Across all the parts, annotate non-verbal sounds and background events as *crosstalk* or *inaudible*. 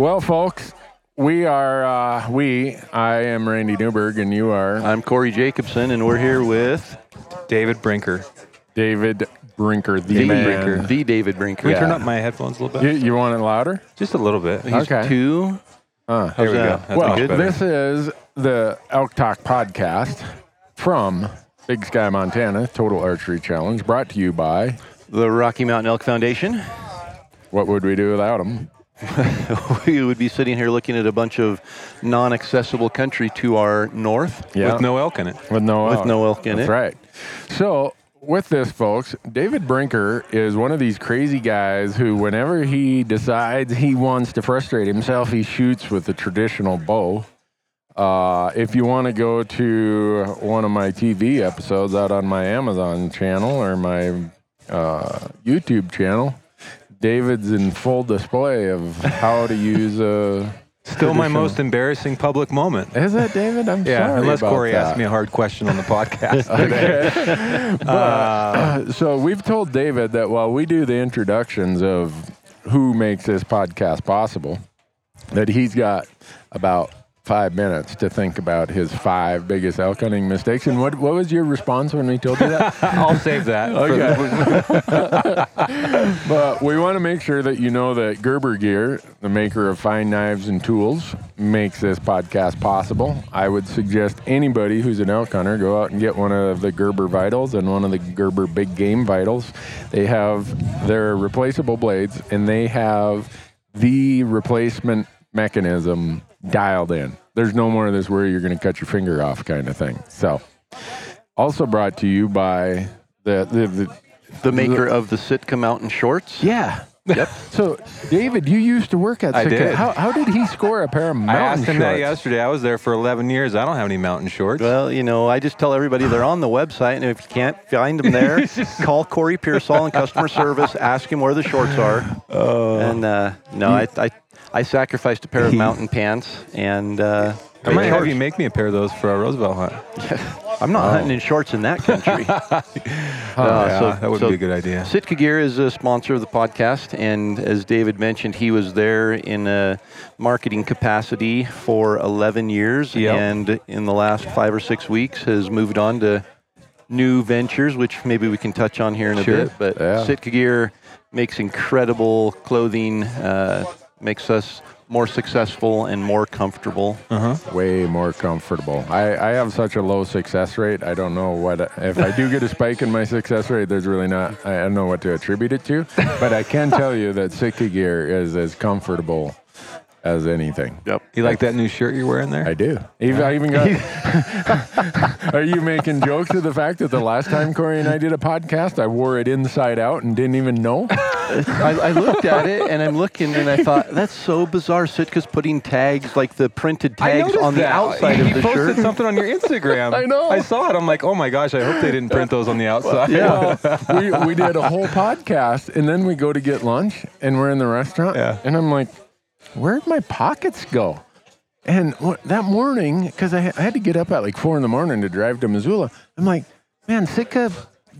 well, folks, we are, uh, we, I am Randy Newberg, and you are I'm Corey Jacobson, and we're here with David Brinker. David Brinker, the the, man. Brinker, the David Brinker. Can we turn up my headphones a little You, bit? you want it louder? Just a little bit. He's Okay. two. Uh, There we go. That's well, much better. this is the Elk Talk podcast from Big Sky, Montana, Total Archery Challenge, brought to you by The Rocky Mountain Elk Foundation. What Would We Do Without Them? *laughs* we would be sitting here looking at a bunch of non-accessible country to our north. Yeah. With no elk in it. With no With elk. no elk in That's it. right. So, with this, folks, David Brinker is one of these crazy guys who, whenever he decides he wants to frustrate himself, he shoots with the traditional bow. Uh, if you want to go to one of my TV episodes out on my Amazon channel or my uh, YouTube channel, David's in full display of how to use a. Still my most embarrassing public moment. Is that David? I'm Yeah, sorry. unless about Corey that. asked me a hard question on the podcast. *laughs* *laughs* Uh, so we've told David that while we do the introductions of who makes this podcast possible, that he's got about five minutes to think about his five biggest elk hunting mistakes. And what what was your response when we told you that? *laughs* I'll save that. the- *laughs* but we want to make sure that you know that Gerber Gear, the maker of fine knives and tools, makes this podcast possible. I would suggest anybody who's an elk hunter go out and get one of the Gerber Vitals and one of the Gerber Big Game Vitals. They have their replaceable blades and they have the replacement mechanism dialed in. There's no more of this where you're going to cut your finger off kind of thing. So, also brought to you by the the, the The maker of the Sitka Mountain shorts. yeah. Yep. So, David, you used to work at Sitka. I Sitka. did. How, how did he score a pair of mountain shorts? I asked him that shorts? yesterday. I was there for 11 years. I don't have any mountain shorts. Well, you know, I just tell everybody they're on the website, and if you can't find them there, *laughs* call Corey Pearsall in customer service, ask him where the shorts are. and uh, no, I, I I sacrificed a pair of *laughs* mountain pants, and uh, I might have you make me a pair of those for a Roosevelt hunt. *laughs* I'm not hunting in shorts in that country. *laughs* Uh, yeah, so- that would so be a good idea. Sitka Gear is a sponsor of the podcast, and as David mentioned, he was there in a marketing capacity for 11 years, Yep. and in the last five or six weeks has moved on to new ventures, which maybe we can touch on here in a Sure. bit. But Yeah. Sitka Gear makes incredible clothing, uh, makes us more successful and more comfortable. Uh-huh. Way more comfortable. I, I have such a low success rate. I don't know what if I do get a spike in my success rate. There's really not. I don't know what to attribute it to. But I can tell you that Sitka gear is as comfortable as anything. Yep. You like that new shirt you're wearing there? I do. Even, I even got. *laughs* Are you making jokes of the fact that the last time Corey and I did a podcast, I wore it inside out and didn't even know? *laughs* I, I looked at it and I'm looking and I thought that's so bizarre. Sitka's putting tags like the printed tags on the that. outside you of the shirt. You posted shirt. something on your Instagram. *laughs* I know. I saw it. I'm like, oh my gosh, I hope they didn't print those on the outside. Well, we, we did a whole podcast, and then we go to get lunch, and we're in the restaurant, Yeah. and I'm like, where'd my pockets go? And that morning, because I, I had to get up at like four in the morning to drive to Missoula, I'm like, man, Sitka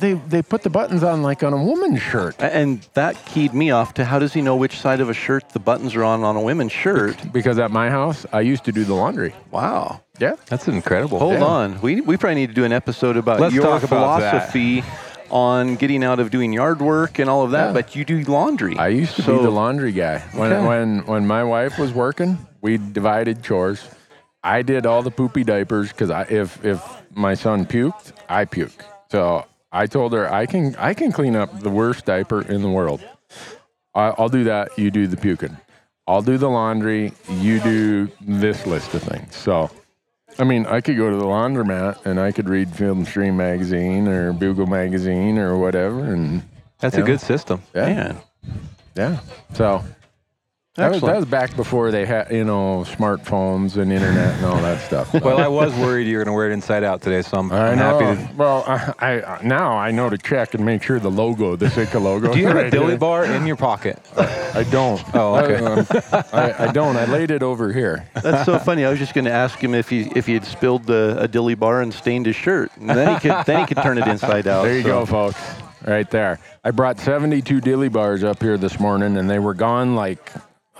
they they put the buttons on like on a woman's shirt. And that keyed me off to how does he know which side of a shirt the buttons are on on a women's shirt? Because at my house, I used to do the laundry. Wow. Yeah. That's incredible. Hold Yeah. on. We, we probably need to do an episode about Let's your talk about that. philosophy on getting out of doing yard work and all of that, Yeah. but you do laundry. I used to So- be the laundry guy. When Okay. when when my wife was working, we divided chores. I did all the poopy diapers because if if my son puked, I puke. So I told her I can I can clean up the worst diaper in the world. I, I'll do that. You do the puking. I'll do the laundry. You do this list of things. So. I mean, I could go to the laundromat and I could read Field and Stream magazine or Bugle magazine or whatever, and That's Yeah. a good system. yeah, Man. yeah. So that was, that was back before they had, you know, smartphones and internet and all that *laughs* stuff. Well, I was worried you were going to wear it inside out today, so I'm, I I'm know. happy to. well, I, I now I know to check and make sure the logo, the Sitka logo. Do you have a dilly here. bar in your pocket? I don't. *laughs* Oh, okay. I, um, I, I don't. I laid it over here. That's so funny. I was just going to ask him if he if he had spilled the, a dilly bar and stained his shirt, and then he could then he could turn it inside out. There you So- go, folks. Right there. I brought 72 dilly bars up here this morning, and they were gone like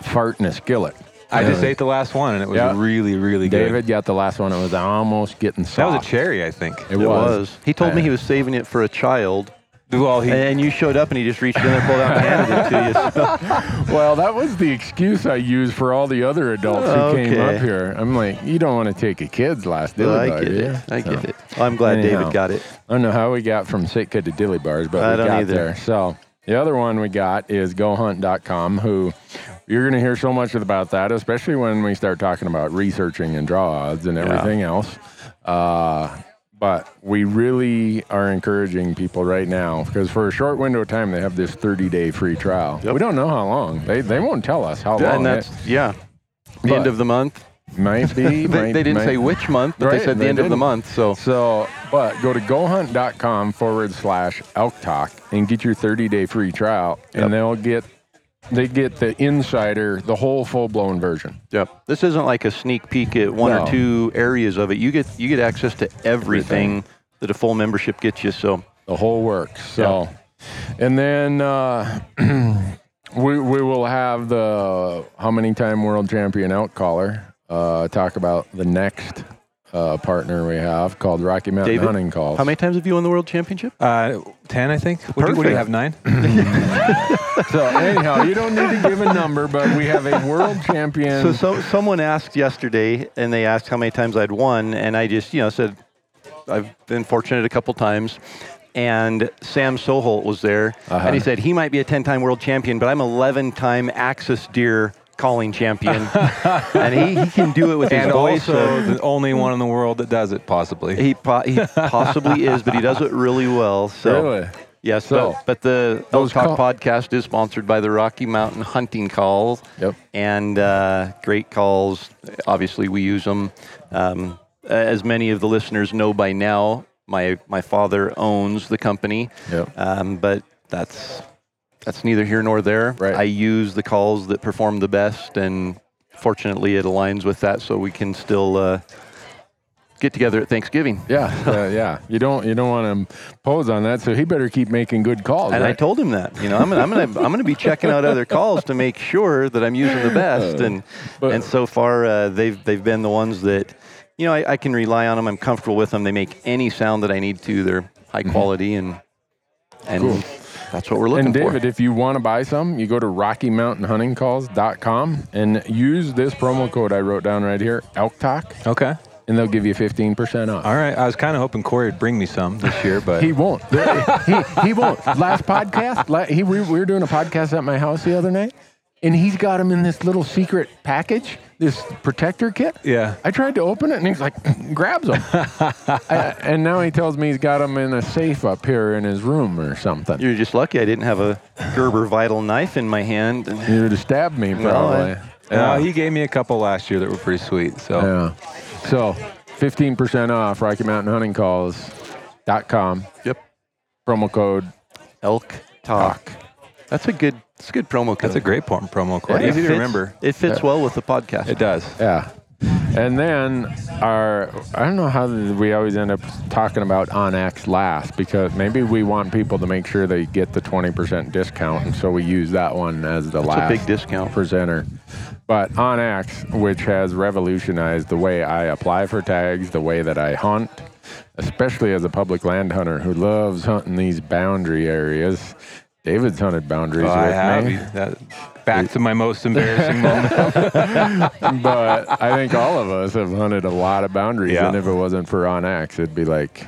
a fart in a skillet. I just ate the last one, and it was Yeah. really, really good. David got the last one. It was almost getting soft. that was a cherry, I think. It, It was. was. He told me he was saving it for a child, Well, he, and you showed up and he just reached in and pulled out, and handed it to you. So- *laughs* Well, that was the excuse I used for all the other adults who came Okay. up here. I'm like, you don't want to take a kid's last dilly I bar, get do you? it. I get So, it. Well, I'm glad Anyhow. David got it. I don't know how we got from Sitka to dilly bars, but I we don't got either. there. So the other one we got is GoHunt.com, who you're going to hear so much about that, especially when we start talking about researching and draw odds and everything else. Uh, but we really are encouraging people right now because for a short window of time they have this 30 day free trial. Yep. We don't know how long. They they won't tell us how long. and that's yeah. The end of the month. might be. *laughs* They, might- they didn't might- say which month, but Right, they said the they end of the month. So So, but go to gohunt.com forward slash elk talk and get your 30 day free trial, Yep. and they'll get they get the insider, the whole full blown version. Yep. This isn't like a sneak peek at one No. or two areas of it. You get you get access to everything that a full membership gets you. So The whole works. So, and then uh, *clears throat* we we will have the how many time world champion elk caller uh, talk about the next uh, partner we have called Rocky Mountain David, Hunting Calls. how many times have you won the world championship? uh, 10, I think. What do, what do you have, nine? *laughs* *laughs* So anyhow, you don't need to give a number, but we have a world champion. So, so someone asked yesterday, and they asked how many times I'd won, and I just you know said I've been fortunate a couple times. And Sam Soholt was there, Uh-huh. and he said he might be a 10-time world champion, but I'm 11-time axis deer calling champion, *laughs* and he, he can do it with his and voice. also uh, the only one in the world that does it, possibly. he, po- he possibly *laughs* is, but he does it really well. So really? yes, So, but, but the those Elk Talk call- podcast is sponsored by the Rocky Mountain Hunting Calls. Yep. and uh, great calls. Obviously, we use them. Um, as many of the listeners know by now, my my father owns the company, Yep. um, but that's that's neither here nor there. Right. I use the calls that perform the best, and fortunately, it aligns with that, so we can still uh, get together at Thanksgiving. Yeah, uh, *laughs* yeah. You don't you don't want to pose on that, so he better keep making good calls. And I told him that, you know, I'm gonna, I'm gonna, I'm gonna be checking out other calls to make sure that I'm using the best. And *laughs* But- and so far, uh, they've they've been the ones that, you know, I, I can rely on them. I'm comfortable with them. They make any sound that I need to. They're high quality, and and Cool. That's what we're looking for. and David, for. if you want to buy some, you go to RockyMountainHuntingCalls.com and use this promo code I wrote down right here, Elk Talk, Okay. and they'll give you 15% off. All right. I was kind of hoping Corey would bring me some this year, *laughs* but He won't. *laughs* he, he won't. Last podcast, la- he, we, we were doing a podcast at my house the other night, and he's got them in this little secret package, this protector kit. yeah. I tried to open it, and he's like, *laughs* grabs them. I, *laughs* and now he tells me he's got them in a safe up here in his room or something. You're just lucky I didn't have a Gerber Vital knife in my hand. And You would have stabbed me, probably. I- Uh, he gave me a couple last year that were pretty sweet. So Yeah. So 15% off Rocky Mountain Hunting Calls.com. Yep. Promo code Elk Talk. That's a good. That's a good promo code. that's a great por- promo code. It Easy to fits- remember. It fits well with the podcast. It does. Yeah. And then our, I don't know how we always end up talking about OnX last because maybe we want people to make sure they get the 20% discount. And so we use that one as the It's last a big discount. presenter. But OnX, which has revolutionized the way I apply for tags, the way that I hunt, especially as a public land hunter who loves hunting these boundary areas. David's hunted boundaries Oh, I have. me. That, back to my most embarrassing *laughs* moment. but I think all of us have hunted a lot of boundaries, Yeah. and if it wasn't for OnX, it'd be like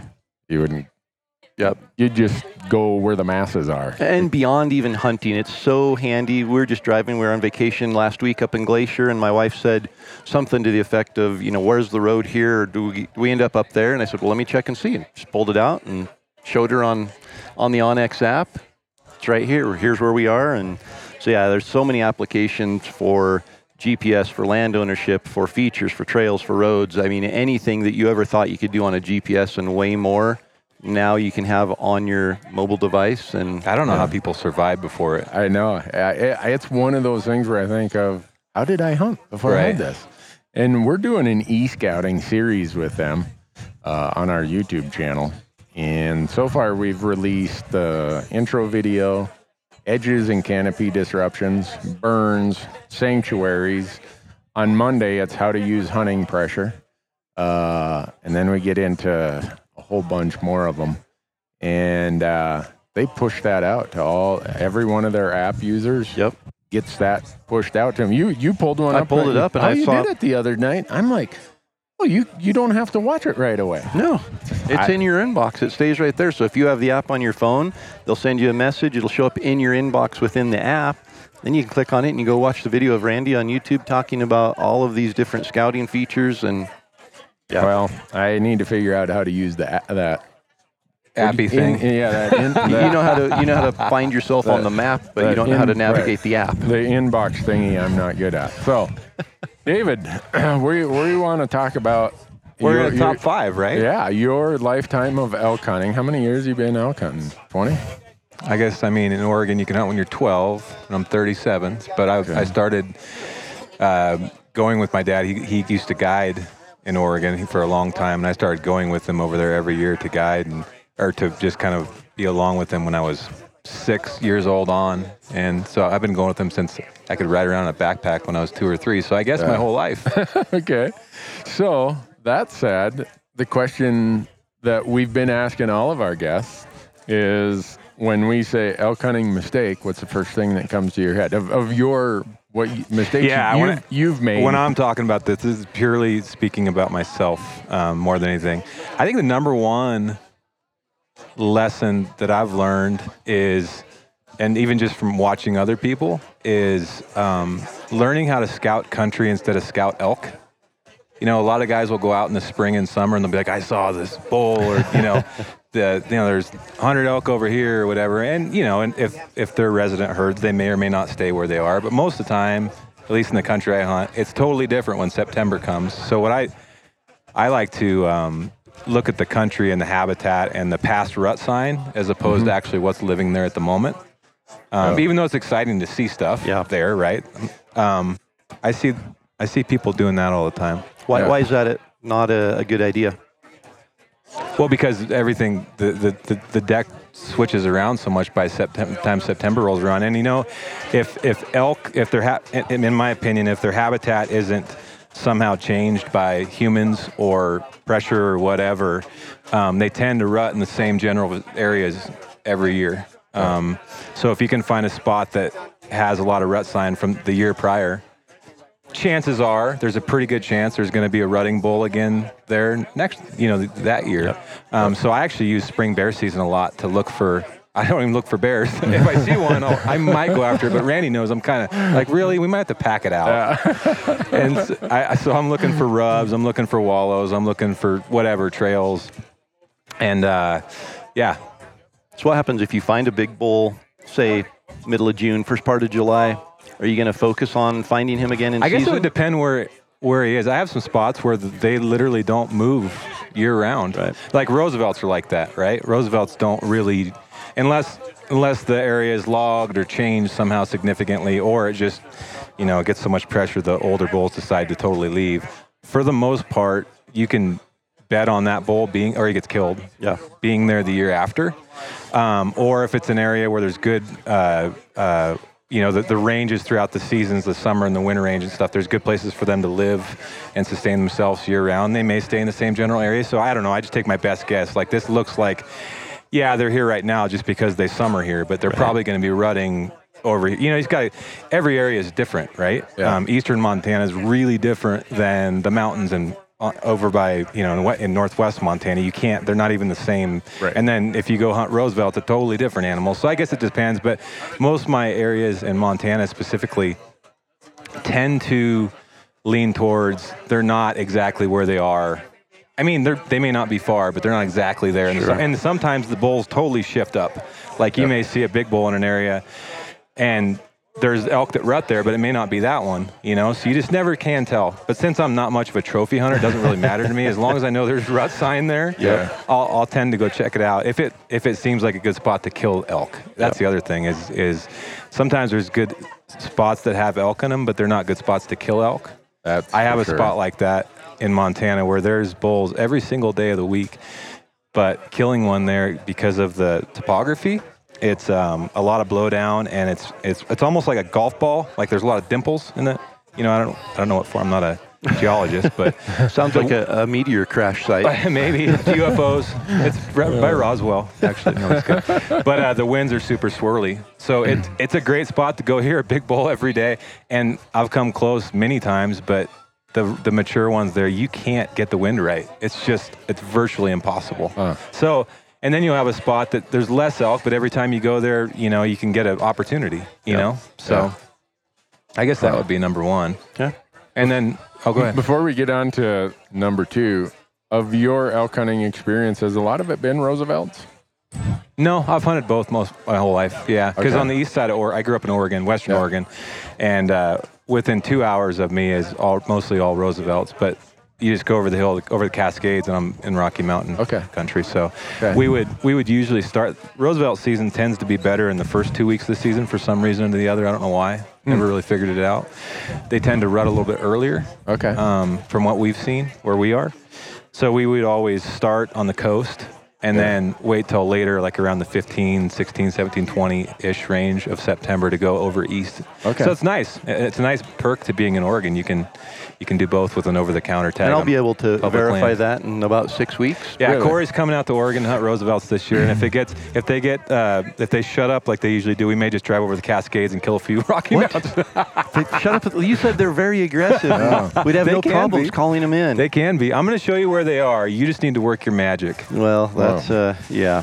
you wouldn't. Yep. You'd just go where the masses are. And beyond even hunting, it's so handy. We were just driving, we were on vacation last week up in Glacier, and my wife said something to the effect of, you know, where's the road here? Or do we, do we end up up there? And I said, well, let me check and see. And just pulled it out and showed her on, on the OnX app. It's right here. Here's where we are. And so, yeah, there's so many applications for GPS, for land ownership, for features, for trails, for roads. I mean, anything that you ever thought you could do on a GPS and way more, now you can have on your mobile device. And I don't know how people survived before it. I know. I, I, it's one of those things where I think of how did I hunt before I had this? And we're doing an e-scouting series with them uh, on our YouTube channel. And so far, we've released the intro video, edges and canopy disruptions, burns, sanctuaries. On Monday, it's how to use hunting pressure. Uh, and then we get into a whole bunch more of them. And uh, they push that out to all, every one of their app users Yep. gets that pushed out to them. You you pulled one I up. pulled right- it up and oh, I you saw- did it the other night. I'm like, well, you you don't have to watch it right away. No, it's I- in your inbox. It stays right there. So if you have the app on your phone, they'll send you a message. It'll show up in your inbox within the app. Then you can click on it and you go watch the video of Randy on YouTube talking about all of these different scouting features. And Yeah. Well, I need to figure out how to use that that Appy thing. In, yeah, that, *laughs* in, you know how to you know how to find yourself on the map, but you don't know how to navigate right. the app. the inbox thingy. I'm not good at. So, David, *clears throat* where you, you want to talk about? We're your- in the your- top five, right? Yeah, your lifetime of elk hunting. How many years you been elk hunting? Twenty. I guess I mean in Oregon you can hunt when you're 12, and I'm 37. But I, I started uh, going with my dad. He, he used to guide in Oregon for a long time, and I started going with him over there every year to guide and or to just kind of be along with him when I was six years old on. And so I've been going with him since I could ride around in a backpack when I was two or three. So I guess my whole life. *laughs* okay. So that said, the question that we've been asking all of our guests is when we say elk hunting mistake, what's the first thing that comes to your head of, of your what you, mistakes Yeah, you've, when you've made? When I'm talking about this, this is purely speaking about myself um, more than anything. I think the number one lesson that I've learned is, and even just from watching other people, is um, learning how to scout country instead of scout elk. You know, a lot of guys will go out in the spring and summer and they'll be like, I saw this bull, or, you know, *laughs* the, you know, there's 100 elk over here or whatever. And, you know, and if, if they're resident herds, they may or may not stay where they are. But most of the time, at least in the country I hunt, it's totally different when September comes. So what I, I like to um, look at the country and the habitat and the past rut sign as opposed to actually what's living there at the moment. Um, Even though it's exciting to see stuff Yeah. there, right? Um, I see I see people doing that all the time. Why, Yeah. why is that a, not a, a good idea? Well, because everything the, the, the, the deck switches around so much by September time September rolls around, and you know, if if elk if their ha- in my opinion if their habitat isn't somehow changed by humans or pressure or whatever, um, they tend to rut in the same general areas every year. Um, so if you can find a spot that has a lot of rut sign from the year prior, chances are there's a pretty good chance there's going to be a rutting bull again there next, you know, that year. Um, so I actually use spring bear season a lot to look for. I don't even look for bears. *laughs* if I see one, I'll, I might go after it. But Randy knows I'm kind of like, really, we might have to pack it out. Yeah. *laughs* and so, I, so I'm looking for rubs. I'm looking for wallows. I'm looking for whatever trails. And uh, yeah, So what happens if you find a big bull, say middle of June, first part of July? Are you going to focus on finding him again in I guess season? it would depend where where he is. I have some spots where they literally don't move year round. Right. Like Roosevelt's are like that, right? Roosevelt's don't really, unless unless the area is logged or changed somehow significantly, or it just, you know, it gets so much pressure the older bulls decide to totally leave. for the most part, you can bet on that bull being, or he gets killed. Yeah. Being there the year after, um, or if it's an area where there's good. Uh, uh, you know, the, the ranges throughout the seasons, the summer and the winter range and stuff, there's good places for them to live and sustain themselves year round. They may stay in the same general area. So I don't know. I just take my best guess. Like this looks like, yeah, they're here right now just because they summer here, but they're probably going to be rutting over. You know, he's got every area is different, right? Yeah. Um, Eastern Montana is really different than the mountains and uh, over by you know in, in northwest Montana. You can't. They're not even the same. Right. And then if you go hunt Roosevelt, it's a totally different animal. So I guess it depends. But most of my areas in Montana specifically tend to lean towards they're not exactly where they are. I mean, they're, they may not be far, but they're not exactly there. And, so- and sometimes the bulls totally shift up. Like you may see a big bull in an area, and there's elk that rut there, but it may not be that one, you know? So you just never can tell. But since I'm not much of a trophy hunter, it doesn't really matter to me. As long as I know there's rut sign there, Yeah. I'll, I'll tend to go check it out. If it if it seems like a good spot to kill elk, that's the other thing is is sometimes there's good spots that have elk in them, but they're not good spots to kill elk. That's I have a sure. spot like that in Montana where there's bulls every single day of the week, but killing one there because of the topography, it's um, a lot of blowdown and it's it's it's almost like a golf ball. Like there's a lot of dimples in it. You know, I don't I don't know what for. I'm not a geologist, but *laughs* Sounds like a, a meteor crash site. *laughs* maybe it's UFOs. It's right by Roswell, actually. No, it's good. But uh, the winds are super swirly, so it's it's a great spot to go hear a big bull every day. And I've come close many times, but the the mature ones there, you can't get the wind right. It's just it's virtually impossible. Huh. So. And then you'll have a spot that there's less elk, but every time you go there, you know, you can get an opportunity, you Yeah. know? So Yeah. I guess that would be number one. Yeah. And then, oh, go ahead. Before we get on to number two, of your elk hunting experience, has a lot of it been Roosevelt's? No, I've hunted both most my whole life. Yeah, because Okay. on the east side of Oregon, I grew up in Oregon, Western Yeah. Oregon, and uh, within two hours of me is all mostly all Roosevelts. But you just go over the hill, over the Cascades, and I'm in Rocky Mountain Okay. country. So Okay. we would we would usually start Roosevelt season tends to be better in the first two weeks of the season for some reason or the other. I don't know why. Hmm. Never really figured it out. They tend to rut a little bit earlier Okay. um, from what we've seen where we are. So we would always start on the coast and then wait till later, like around the 15, 16, 17, 20 ish range of September to go over east. Okay. So it's nice. It's a nice perk to being in Oregon. You can you can do both with an over the counter tag. And I'll be able to verify land. that in about six weeks. Yeah, Really? Corey's coming out to Oregon to hunt Roosevelt's this year, and if it *laughs* gets, if they get, uh, if they shut up like they usually do, we may just drive over the Cascades and kill a few *laughs* Rocky What? Mountains. *laughs* Shut up. You said they're very aggressive. We'd have They no problems be. calling them in. They can be. I'm going to show you where they are. You just need to work your magic. Well, that's uh, yeah.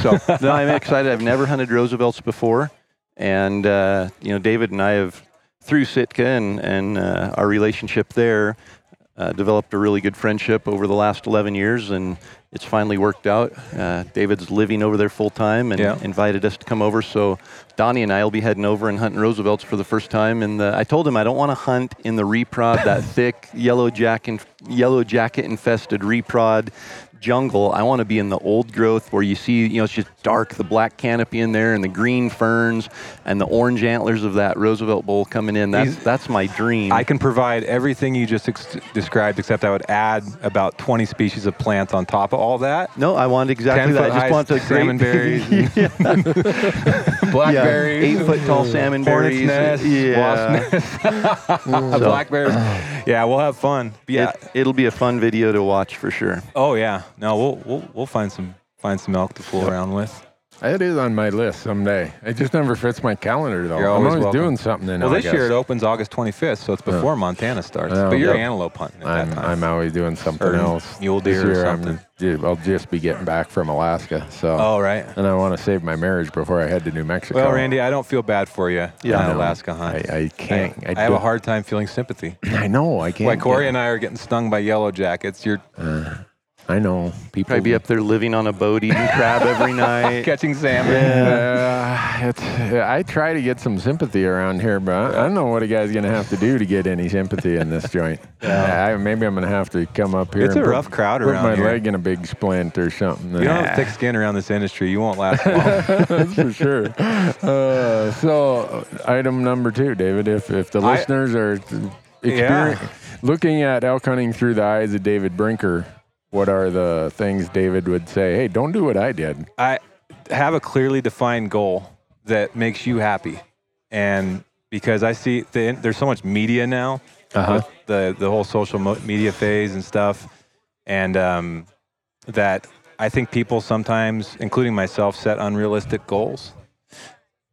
So no, I'm excited. I've never hunted Roosevelt's before, and uh, you know, David and I have through Sitka and and uh, our relationship there uh, developed a really good friendship over the last 11 years, and it's finally worked out. Uh, David's living over there full time and Yeah. invited us to come over. So Donnie and I will be heading over and hunting Roosevelt's for the first time. And I told him I don't want to hunt in the reprod, that *laughs* thick yellow jacket, yellow jacket infested reprod jungle. I want to be in the old growth where you see, you know, it's just dark, the black canopy in there and the green ferns and the orange antlers of that Roosevelt bull coming in. That's He's- that's my dream. I can provide everything you just ex- described, except I would add about 20 species of plants on top of all that. no, I want exactly that. I just want the salmon great, *laughs* berries, yeah, *laughs* blackberries, eight foot tall salmon hornet's berries. nest, yeah. wasp nest, *laughs* blackberries. Yeah, we'll have fun. Yeah. It, it'll be a fun video to watch for sure. oh yeah. No, we'll we'll we'll find some find some elk to fool around with. It is on my list someday. It just never fits my calendar though. You're I'm always always welcome. doing something in Well, this year it opens August 25th, so it's before Montana starts. Oh, but you're yep. antelope hunting at I'm, that time. I'm always doing something Or else. mule This deer or year I'm something. ju- I'll just be getting back from Alaska. So. oh right. And I want to save my marriage before I head to New Mexico. Well, Randy, I don't feel bad for you. Yeah, on I. Alaska hunt. I, I can't. I, have a hard time feeling sympathy. *clears throat* I know. I can't. Why Corey and I are getting stung by yellow jackets. You're uh, I know. People Probably be up there living on a boat, eating *laughs* crab every night. catching salmon. Uh, it's, I try to get some sympathy around here, but I don't know what a guy's going to have to do to get any sympathy in this joint. *laughs* Yeah. I, maybe I'm going to have to come up here. It's and a put- rough crowd put around my here. leg in a big splint or something. You don't have thick skin around this industry. You won't last long. *laughs* That's for sure. Uh, so, uh, item number two, David. If if the I- listeners are yeah. Looking at elk hunting through the eyes of David Brinker, what are the things David would say? Hey, don't do what I did. I have a clearly defined goal that makes you happy, and because I see the, there's so much media now, Uh-huh. with the the whole social mo- media phase and stuff, and um, that I think people sometimes, including myself, set unrealistic goals,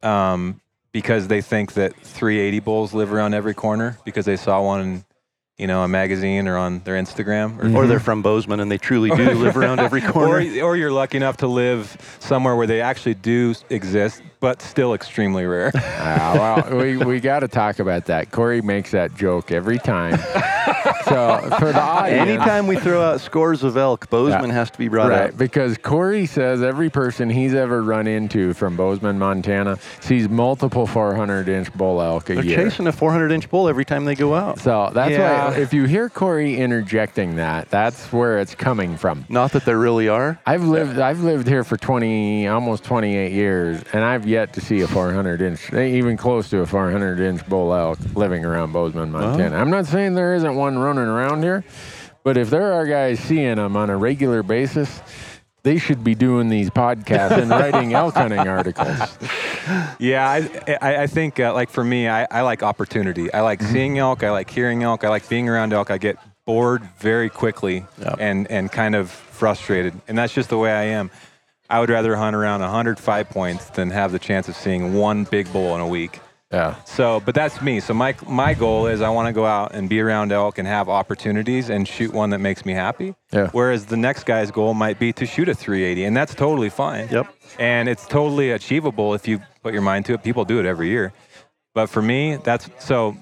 um, because they think that 380 bulls live around every corner because they saw one. In, you know, a magazine or on their Instagram, or Or they're from Bozeman and they truly do *laughs* live around every corner. or, or you're lucky enough to live somewhere where they actually do exist, but still extremely rare. Ah, well, we, we got to talk about that. Corey makes that joke every time. *laughs* so for the *laughs* audience, Anytime we throw out scores of elk, Bozeman has to be brought right? up. Because Corey says every person he's ever run into from Bozeman, Montana, sees multiple 400 inch bull elk a They're year. chasing a 400 inch bull every time they go out. So that's Yeah. why if you hear Corey interjecting that, that's where it's coming from. Not that there really are. I've lived I've lived here for 20 almost 28 years and I've yet to see a 400 inch even close to a 400 inch bull elk living around Bozeman, Montana. I'm not saying there isn't one around here, but if there are guys seeing them on a regular basis, they should be doing these podcasts and writing *laughs* elk hunting articles. yeah, I, I, I think uh, like for me, I, I like opportunity. I like seeing elk. I like hearing elk. I like being around elk. I get bored very quickly Yep. and and kind of frustrated, and that's just the way I am. I would rather hunt around 105 points than have the chance of seeing one big bull in a week. Yeah. So, but that's me. So my my goal is I want to go out and be around elk and have opportunities and shoot one that makes me happy. Yeah. Whereas the next guy's goal might be to shoot a 380, and that's totally fine. Yep. And it's totally achievable if you put your mind to it. People do it every year. But for me, that's so.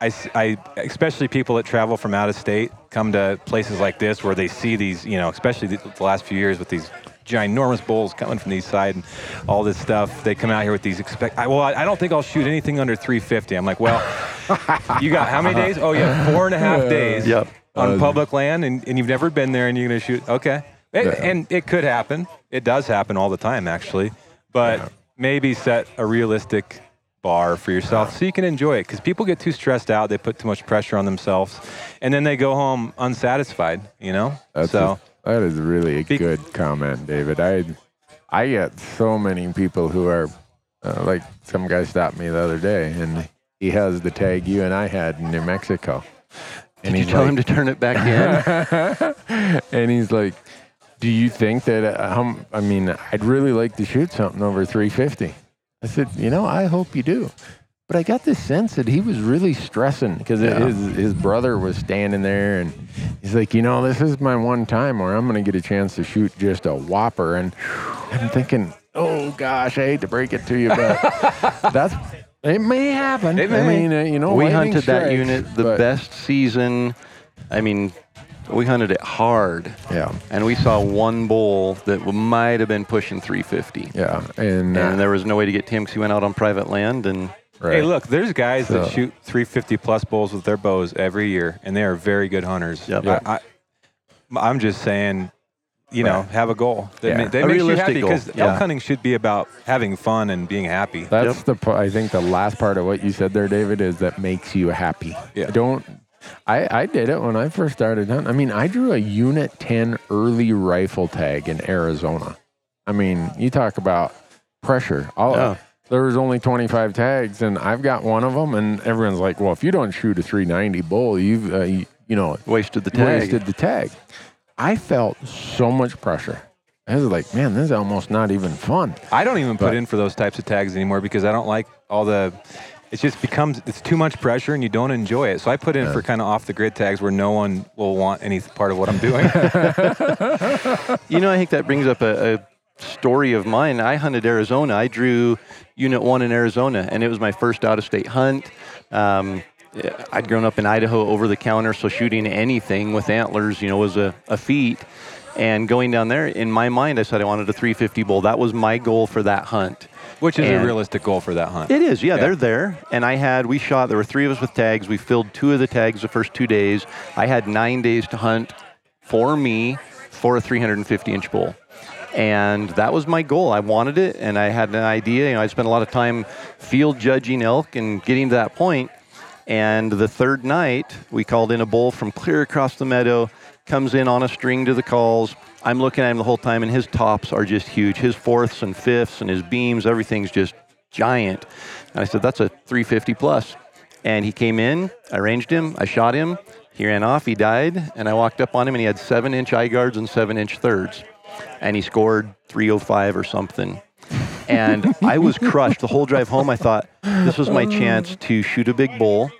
I, I especially people that travel from out of state come to places like this where they see these, you know, especially the, the last few years with these ginormous bulls coming from the east side and all this stuff. They come out here with these expect. I, well, I, I don't think I'll shoot anything under 350. I'm like, well, *laughs* you got how many days? Oh yeah, four and a half days Yep. on uh, public land, and, and you've never been there, and you're gonna shoot. Okay, It- Yeah. and it could happen. It does happen all the time, actually. But maybe set a realistic bar for yourself so you can enjoy it. Because people get too stressed out, they put too much pressure on themselves, and then they go home unsatisfied. You know. That's so that is really a Be- good comment, David. I I get so many people who are uh, like some guy stopped me the other day, and he has the tag you and I had in New Mexico. And Did you tell him to turn it back in? *laughs* and he's like, "Do you think that? Uh, I mean, I'd really like to shoot something over 350." I said, "You know, I hope you do." But I got this sense that he was really stressing because Yeah. his his brother was standing there, and he's like, "You know, this is my one time where I'm going to get a chance to shoot just a whopper." And I'm thinking, "Oh gosh, I hate to break it to you, but *laughs* that's." It may happen. It I mean, uh, you know, we hunted that unit the but- best season. I mean, we hunted it hard. Yeah, And we saw one bull that might have been pushing 350. yeah, and, uh, And there was no way to get to him because he went out on private land. And right. hey, look, there's guys that So- shoot 350 plus bulls with their bows every year, and they are very good hunters. Yep. I, I, I'm just saying. You know, Right. have a goal that, Yeah. ma- that A makes you realistic happy goal. because Yeah. elk hunting should be about having fun and being happy. That's Yep. the pa- I think the last part of what you said there, David, is that makes you happy. Yeah. Don't. I, I did it when I first started hunting. I mean, I drew a Unit 10 early rifle tag in Arizona. I mean, you talk about pressure. All, Yeah. There was only 25 tags, and I've got one of them, and everyone's like, well, if you don't shoot a 390 bull, you've, uh, you, you know, wasted the tag. wasted the tag. I felt so much pressure. I was like, man, this is almost not even fun. I don't even put in for those types of tags anymore because I don't like all the. It just becomes it's too much pressure and you don't enjoy it. So I put in for kind of off the grid tags where no one will want any part of what I'm doing. *laughs* You know, I think that brings up a, a story of mine. I hunted Arizona. I drew Unit 1 in Arizona, and it was my first out of state hunt. Um, I'd grown up in Idaho over the counter, so shooting anything with antlers, you know, was a, a feat. And going down there, in my mind, I said I wanted a 350 bull. That was my goal for that hunt. Which is a realistic goal for that hunt. It is, yeah, Yeah. they're there. And I had, we shot, there were three of us with tags. We filled two of the tags the first two days. I had nine days to hunt for me for a 350 inch bull. And that was my goal. I wanted it and I had an idea. You know, I spent a lot of time field judging elk and getting to that point. And the third night, we called in a bull from clear across the meadow, comes in on a string to the calls. I'm looking at him the whole time, and his tops are just huge. His fourths and fifths and his beams, everything's just giant. And I said, That's a 350 plus. And he came in, I ranged him, I shot him, he ran off, he died, and I walked up on him, and he had seven inch eye guards and seven inch thirds. And he scored 305 or something. And I was crushed the whole drive home. I thought, this was my chance to shoot a big bull.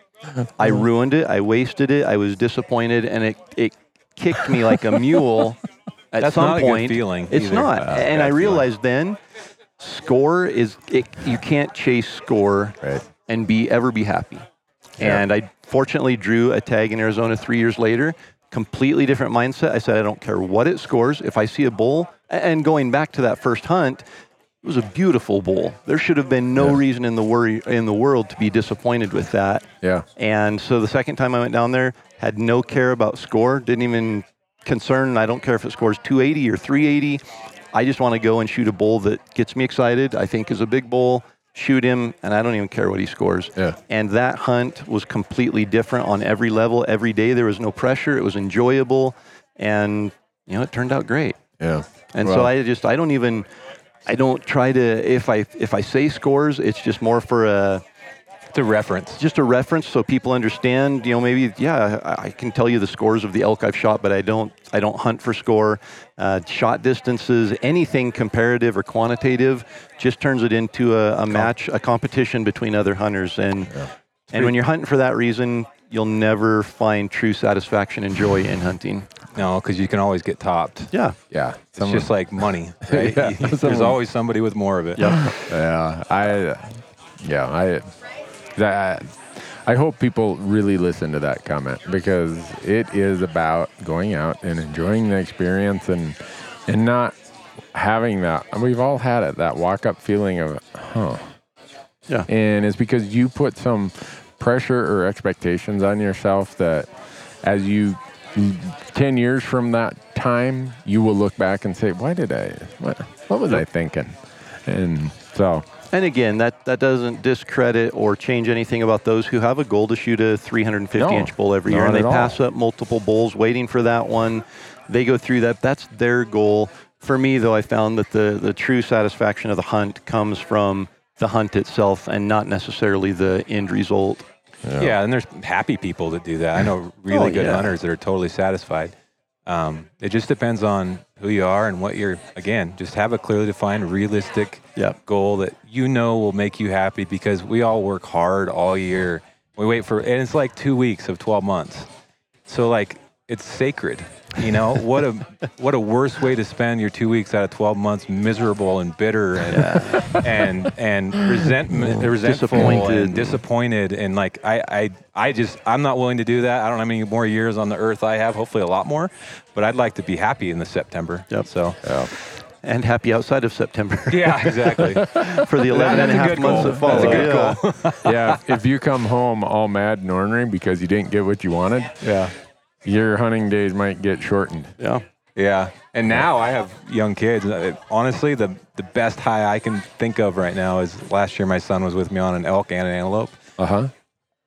I ruined it. I wasted it. I was disappointed, and it, it kicked me like a mule at That's some not a good point. feeling It's either. not. Uh, and I realized then, score is it, you can't chase score Right. and be ever be happy. And I fortunately drew a tag in Arizona three years later. Completely different mindset. I said, I don't care what it scores. If I see a bull, and going back to that first hunt, it was a beautiful bull. There should have been no Yeah. reason in the worry in the world to be disappointed with that. Yeah. And so the second time I went down there, had no care about score, didn't even concern. I don't care if it scores 280 or 380. I just want to go and shoot a bull that gets me excited. I think is a big bull. Shoot him, and I don't even care what he scores. Yeah. And that hunt was completely different on every level. Every day there was no pressure. It was enjoyable, and you know it turned out great. Yeah. And so I just I don't even I don't try to if I if I say scores, it's just more for a It's a reference. just a reference so people understand. You know, maybe yeah, I, I can tell you the scores of the elk I've shot, but I don't I don't hunt for score. Uh, shot distances, anything comparative or quantitative, just turns it into a, a match, a competition between other hunters. And and when you're hunting for that reason, you'll never find true satisfaction and joy in hunting. No, because you can always get topped. Yeah. Yeah. It's just like money, *laughs* right? Yeah, There's someone- always somebody with more of it. Yeah. Yeah, I, yeah, I, that, I hope people really listen to that comment because it is about going out and enjoying the experience and and not having that. We've all had it, that walk up feeling of, huh. Yeah. And it's because you put some pressure or expectations on yourself that as you 10 years from that time, you will look back and say, why did I, what, what was I thinking? And so, And again, that, that doesn't discredit or change anything about those who have a goal to shoot a 350 No, inch bull every year and they at all. pass up multiple bulls waiting for that one. They go through that. That's their goal. For me, though, I found that the, the true satisfaction of the hunt comes from the hunt itself and not necessarily the end result. Yeah. and there's happy people that do that. I know *laughs* oh, really Oh, good yeah. hunters that are totally satisfied. Um, it just depends on who you are and what you're. Again, just have a clearly defined, realistic Yep. goal that you know will make you happy because we all work hard all year. We wait for, and it's like two weeks of 12 months. So like it's sacred. You know what a *laughs* what a worse way to spend your two weeks out of 12 months miserable and bitter and *laughs* and and resentment, resentful Disappointed. and disappointed and like I, I I just I'm not willing to do that. I don't know how many more years on the earth I have. Hopefully a lot more, but I'd like to be happy in the September. Yep. So yeah. And happy outside of September *laughs* yeah, exactly. for the 11 and a a half months goal. that follow. That's a good yeah. goal. yeah, if you come home all mad and ornery because you didn't get what you wanted, yeah. Your hunting days might get shortened. Yeah. Yeah, and now I have young kids. Uh, Honestly, the the best high I can think of right now is last year my son was with me on an elk and an antelope. Uh huh.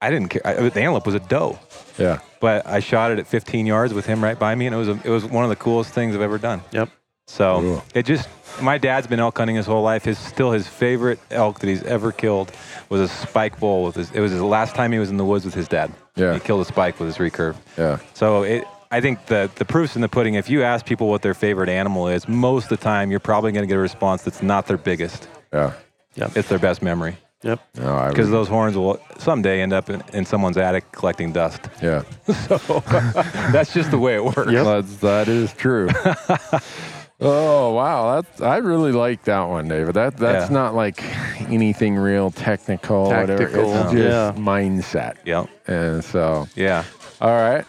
I didn't care. I, the antelope was a doe, Yeah. but I shot it at 15 yards with him right by me, and it was a, it was one of the coolest things I've ever done. Yep. So Cool. it just my dad's been elk hunting his whole life. His still his favorite elk that he's ever killed was a spike bull with his. It was his last time he was in the woods with his dad. Yeah. He killed a spike with his recurve. Yeah. So it, I think the the proof's in the pudding. If you ask people what their favorite animal is, most of the time you're probably going to get a response that's not their biggest. Yeah. It's their best memory Yep. No, I because would, those horns will someday end up in, in someone's attic collecting dust. yeah. *laughs* So *laughs* that's just the way it works. That's, that is true. *laughs* oh wow, that's I really like that one, David. That that's Yeah. not like anything real technical, Tactical, whatever. It's just yeah. mindset. Yep. And so, Yeah. all right.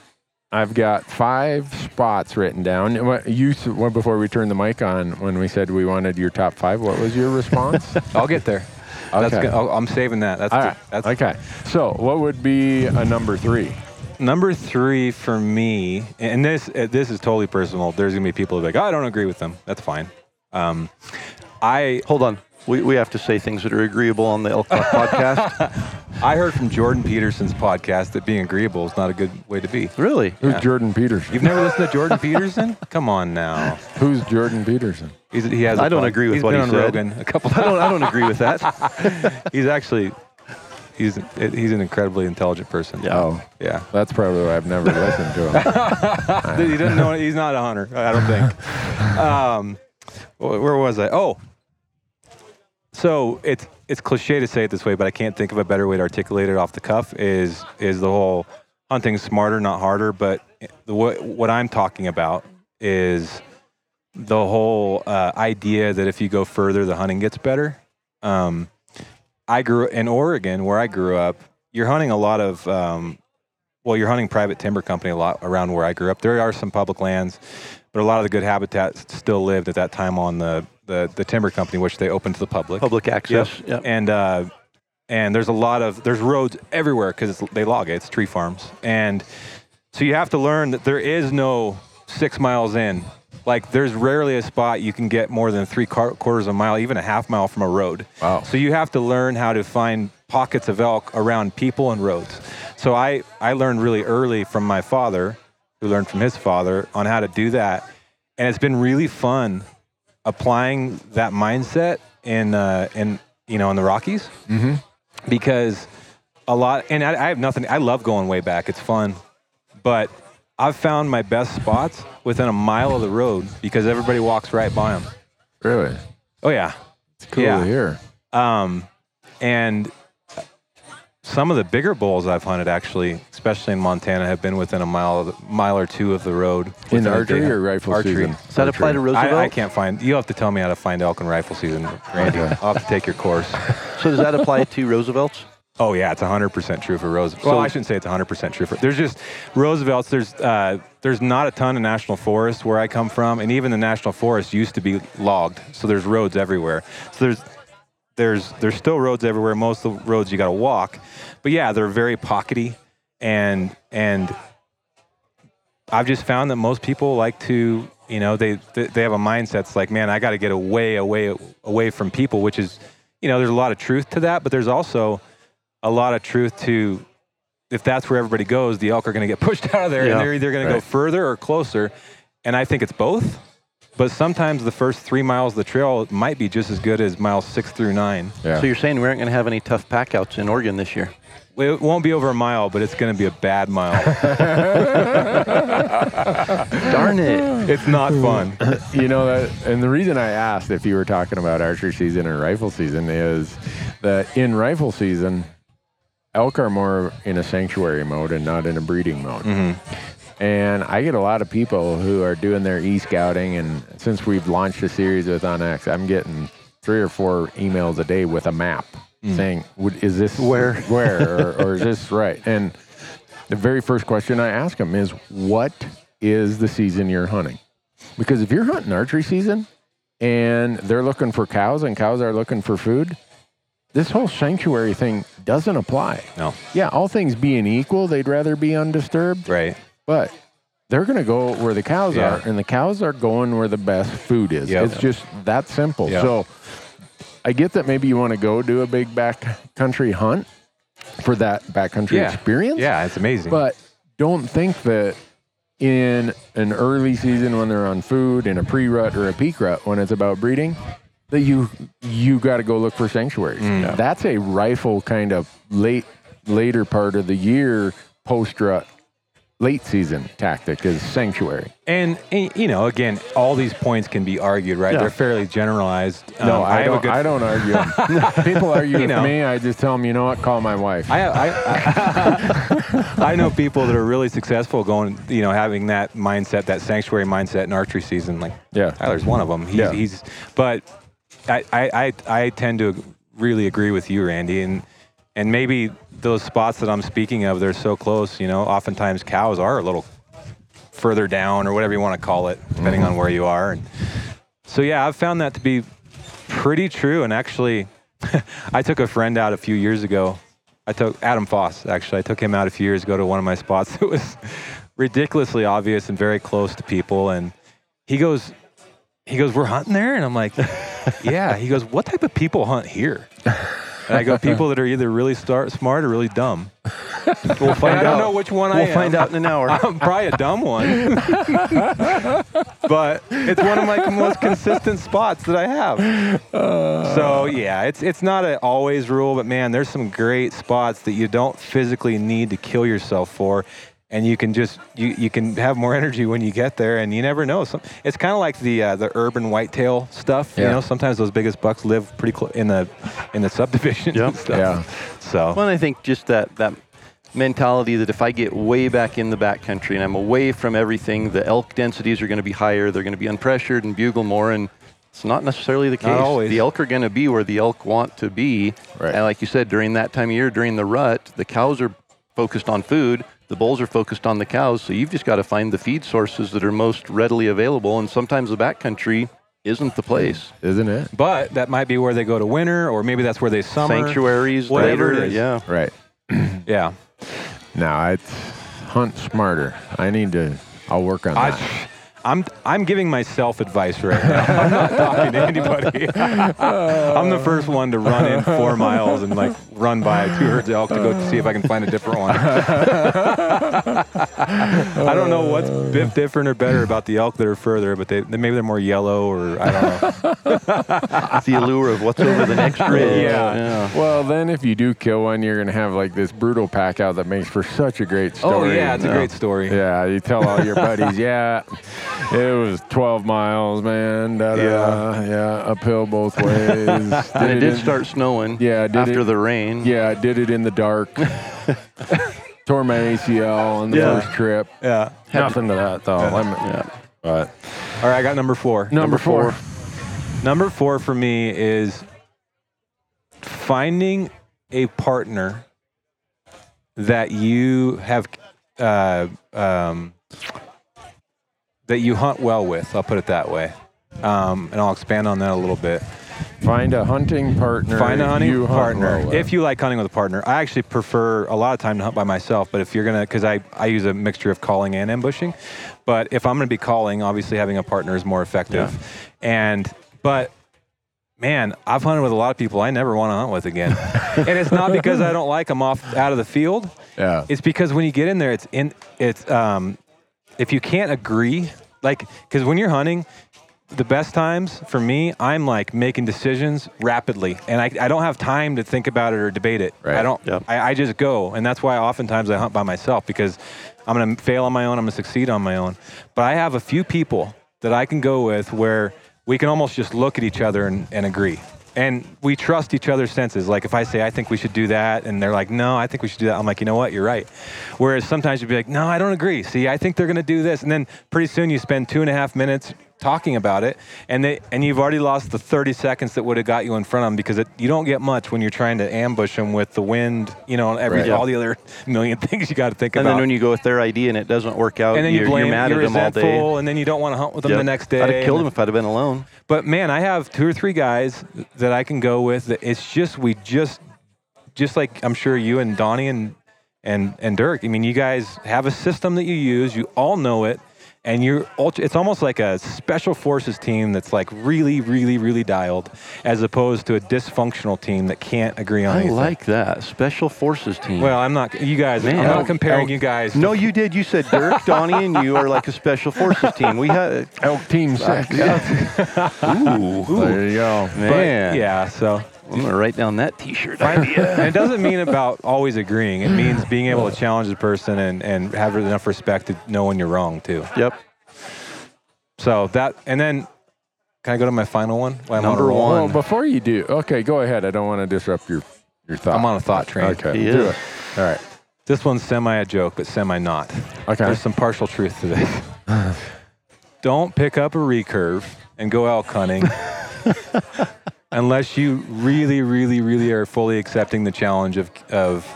I've got five spots written down. You before we turned the mic on, when we said we wanted your top five, what was your response? *laughs* I'll get there. That's Okay. good. I'll, I'm saving that. That's, All the- right. that's okay. So, what would be a number three? Number three for me. And this uh, this is totally personal. There's gonna be people who are like, oh, I don't agree with them. That's fine. Um, I Hold on. We, we have to say things that are agreeable on the Elk Talk *laughs* podcast. I heard from Jordan Peterson's podcast that being agreeable is not a good way to be. Really? Who's Yeah. Jordan Peterson? You've never listened to Jordan Peterson? *laughs* Come on now. Who's Jordan Peterson? He's, he has. a I don't pod- agree with he's what been he on said. Rogan a couple. I don't, I don't agree with that. *laughs* he's actually. He's he's an incredibly intelligent person. Yeah. Oh, Yeah. that's probably why I've never listened to him. *laughs* he doesn't know. He's not a hunter. I don't think. *laughs* Um, where was I? Oh, so it's it's cliche to say it this way, but I can't think of a better way to articulate it off the cuff. Is is the whole hunting smarter, not harder? But the, what what I'm talking about is the whole uh, idea that if you go further, the hunting gets better. Um, I grew in Oregon, where I grew up. You're hunting a lot of um, well, you're hunting private timber company a lot around where I grew up. There are some public lands, but a lot of the good habitats still lived at that time on the, the, the timber company, which they opened to the public. Public access. Yep. Yep. And uh, and there's a lot of there's roads everywhere because they log it. It's tree farms, and so you have to learn that there is no six miles in. Like there's rarely a spot you can get more than three quarters of a mile, even a half mile from a road. Wow. So you have to learn how to find pockets of elk around people and roads. So I I learned really early from my father, who learned from his father, on how to do that, and it's been really fun applying that mindset in uh, in you know in the Rockies Mm-hmm. because a lot and I, I have nothing i love going way back it's fun but i've found my best spots within a mile of the road because everybody walks right by them Really? oh yeah It's cool Yeah. to hear. um, and some of the bigger bulls i've hunted actually especially in montana have been within a mile of the, mile or two of the road In within archery or rifle archery. season? Does that apply to Roosevelt? I, I can't find you'll have to tell me how to find elk and rifle season randy Okay. i'll have to take your course So does that apply to Roosevelt's? Oh yeah, it's 100% true for Roosevelt. Well, So- I shouldn't say it's 100% true for. There's just Roosevelt's. There's uh, there's not a ton of national forest where I come from, and even the national forest used to be logged, so there's roads everywhere. So there's there's there's still roads everywhere. Most of the roads you got to walk, but yeah, they're very pockety, and and I've just found that most people like to, you know, they they have a mindset. It's like, man, I got to get away, away, away from people, which is, you know, there's a lot of truth to that, but there's also a lot of truth to if that's where everybody goes, the elk are going to get *laughs* pushed out of there, Yeah, and they're either going to go further or closer. And I think it's both. But sometimes the first three miles of the trail might be just as good as miles six through nine. Yeah. So you're saying we aren't going to have any tough packouts in Oregon this year? It won't be over a mile, but it's going to be a bad mile. *laughs* Darn it. it's not fun. *laughs* you know and the reason I asked if you were talking about archery season or rifle season is that in rifle season, elk are more in a sanctuary mode and not in a breeding mode. Mm-hmm. And I get a lot of people who are doing their e scouting, and since we've launched a series with OnX, I'm getting three or four emails a day with a map mm. saying, "Is this Where? where, or, or is *laughs* this right?" And the very first question I ask them is, "What is the season you're hunting?" Because if you're hunting archery season and they're looking for cows and cows are looking for food, this whole sanctuary thing doesn't apply. No. Yeah, all things being equal, they'd rather be undisturbed, Right. but they're going to go where the cows Yeah. are, and the cows are going where the best food is. Yep. It's just that simple. Yeah. So I get that maybe you want to go do a big backcountry hunt for that backcountry Yeah. experience. Yeah, it's amazing. But don't think that in an early season when they're on food, in a pre-rut or a peak rut when it's about breeding, that you you got to go look for sanctuaries. Mm. That's a rifle kind of late later part of the year post rut late season tactic is sanctuary. And, and, you know, again, all these points can be argued, right? Yeah. They're fairly generalized. No, Um, I, a don't. good- I don't argue. *laughs* *laughs* People argue *laughs* You with know. me. I just tell them, you know what? Call my wife. I, I, I, I know people that are really successful going, you know, having that mindset, that sanctuary mindset in archery season. Like Yeah. Tyler's one of them. He's, Yeah. he's but I, I, I, I tend to really agree with you, Randy, and and maybe those spots that I'm speaking of, they're so close. You know, oftentimes cows are a little further down or whatever you want to call it, depending on mm-hmm. where you are. And so yeah, I've found that to be pretty true. And actually, *laughs* I took a friend out a few years ago. I took Adam Foss. Actually, I took him out a few years ago to one of my spots. *laughs* It was ridiculously obvious and very close to people. And he goes, he goes, "We're hunting there," and I'm like, yeah. He goes, what type of people hunt here? And I go, people that are either really smart or really dumb. We'll find I don't know which one I We'll am. find out in an hour. I'm probably a dumb one, but it's one of my most consistent spots that I have. so yeah, it's it's not an always rule, but man, there's some great spots that you don't physically need to kill yourself for, and you can just you, you can have more energy when you get there, and you never know. Some, it's kind of like the uh, the urban whitetail stuff. You know, sometimes those biggest bucks live pretty close in the in the subdivision *laughs* Yep. and stuff. Yeah. So Well, and I think just that that mentality that if I get way back in the backcountry and I'm away from everything, the elk densities are going to be higher. They're going to be unpressured and bugle more, and it's not necessarily the case. Not always. The elk are going to be where the elk want to be, Right. and like you said, during that time of year, during the rut, the cows are focused on food. The bulls are focused on the cows, so you've just got to find the feed sources that are most readily available. And sometimes the backcountry isn't the place. Isn't it? But that might be where they go to winter, or maybe that's where they summer. Sanctuaries, whatever later, it is. yeah. Right. *clears throat* Yeah. Now I hunt smarter. I need to. I'll work on that. I'm I'm giving myself advice right now. I'm not talking to anybody. *laughs* I'm the first one to run in four miles and like run by two herds of elk to go see if I can find a different one. *laughs* *laughs* I don't know what's bit different or better about the elk that are further, but they, they maybe they're more yellow or I don't know. *laughs* It's the allure of what's over the next ridge. Yeah. Well, then if you do kill one, you're gonna have like this brutal pack out that makes for such a great oh, story. Oh yeah, it's a great story. Yeah, you tell all your buddies, *laughs* yeah, it was 12 miles, man. Da, da, Yeah. yeah, uphill both ways. And it did in- start snowing Yeah, did after it- the rain. Yeah, I did it in the dark. Tore my ACL on the Yeah. first trip. Yeah. Nothing to that though. Me- Yeah. But All right, I got number four. number four. Number four for me is finding a partner that you have uh, um, that you hunt well with. I'll put it that way, um, and I'll expand on that a little bit. Find a hunting partner. Find a hunting you partner. with. if you like hunting with a partner, I actually prefer a lot of time to hunt by myself. But if you're gonna, because I I use a mixture of calling and ambushing. But if I'm gonna be calling, obviously having a partner is more effective. And but man, I've hunted with a lot of people I never want to hunt with again. *laughs* and it's not because I don't like them off out of the field. yeah, It's because when you get in there, it's in it's um, if you can't agree, like because when you're hunting, the best times for me, I'm like making decisions rapidly, and I, I don't have time to think about it or debate it. Right. I don't. Yep. I, I just go, and that's why oftentimes I hunt by myself because I'm gonna fail on my own. I'm gonna succeed on my own. But I have a few people that I can go with where we can almost just look at each other and, and agree. And we trust each other's senses. Like if I say I think we should do that, and they're like, "No, I think we should do that," I'm like, "You know what? You're right." Whereas sometimes you'd be like, "No, I don't agree." See, I think they're going to do this, and then pretty soon you spend two and a half minutes talking about it, and they and you've already lost the 30 seconds that would have got you in front of them because it, you don't get much when you're trying to ambush them with the wind, you know, and every Right. all the other *laughs* million things you got to think And about. And then when you go with their idea and it doesn't work out, and then you're, you blame, you're mad you're at them all day. and then you don't want to hunt with them Yep. the next day. I'd have killed them if I'd have been alone. but man, I have two or three guys that I can go with. That it's just we just just like I'm sure you and Donnie and and and Dirk. I mean, you guys have a system that you use. You all know it, and you're ultra, it's almost like a special forces team that's like really, really, really dialed, as opposed to a dysfunctional team that can't agree on I anything. like that special forces team. Well, I'm not. You guys. Man. I'm not comparing elk- you guys. no, you did. You said Dirk, *laughs* Donnie, and you are like a special forces team. We had, elk team six. *laughs* ooh, There you go. but, man. yeah. So I'm gonna write down that T-shirt uh, and idea. it doesn't mean about always agreeing. It means *laughs* being able to challenge the person and, and have enough respect to know when you're wrong too. yep. So that and then can I go to my final one? While I'm on a Number roll? one. Well, before you do, okay, go ahead. I don't want to disrupt your your thought. I'm on a thought train. Okay, He do is. it. All right. This one's semi a joke, but semi not. Okay. There's some partial truth to this. *laughs* Don't pick up a recurve and go elk hunting *laughs* unless you really, really, really are fully accepting the challenge of of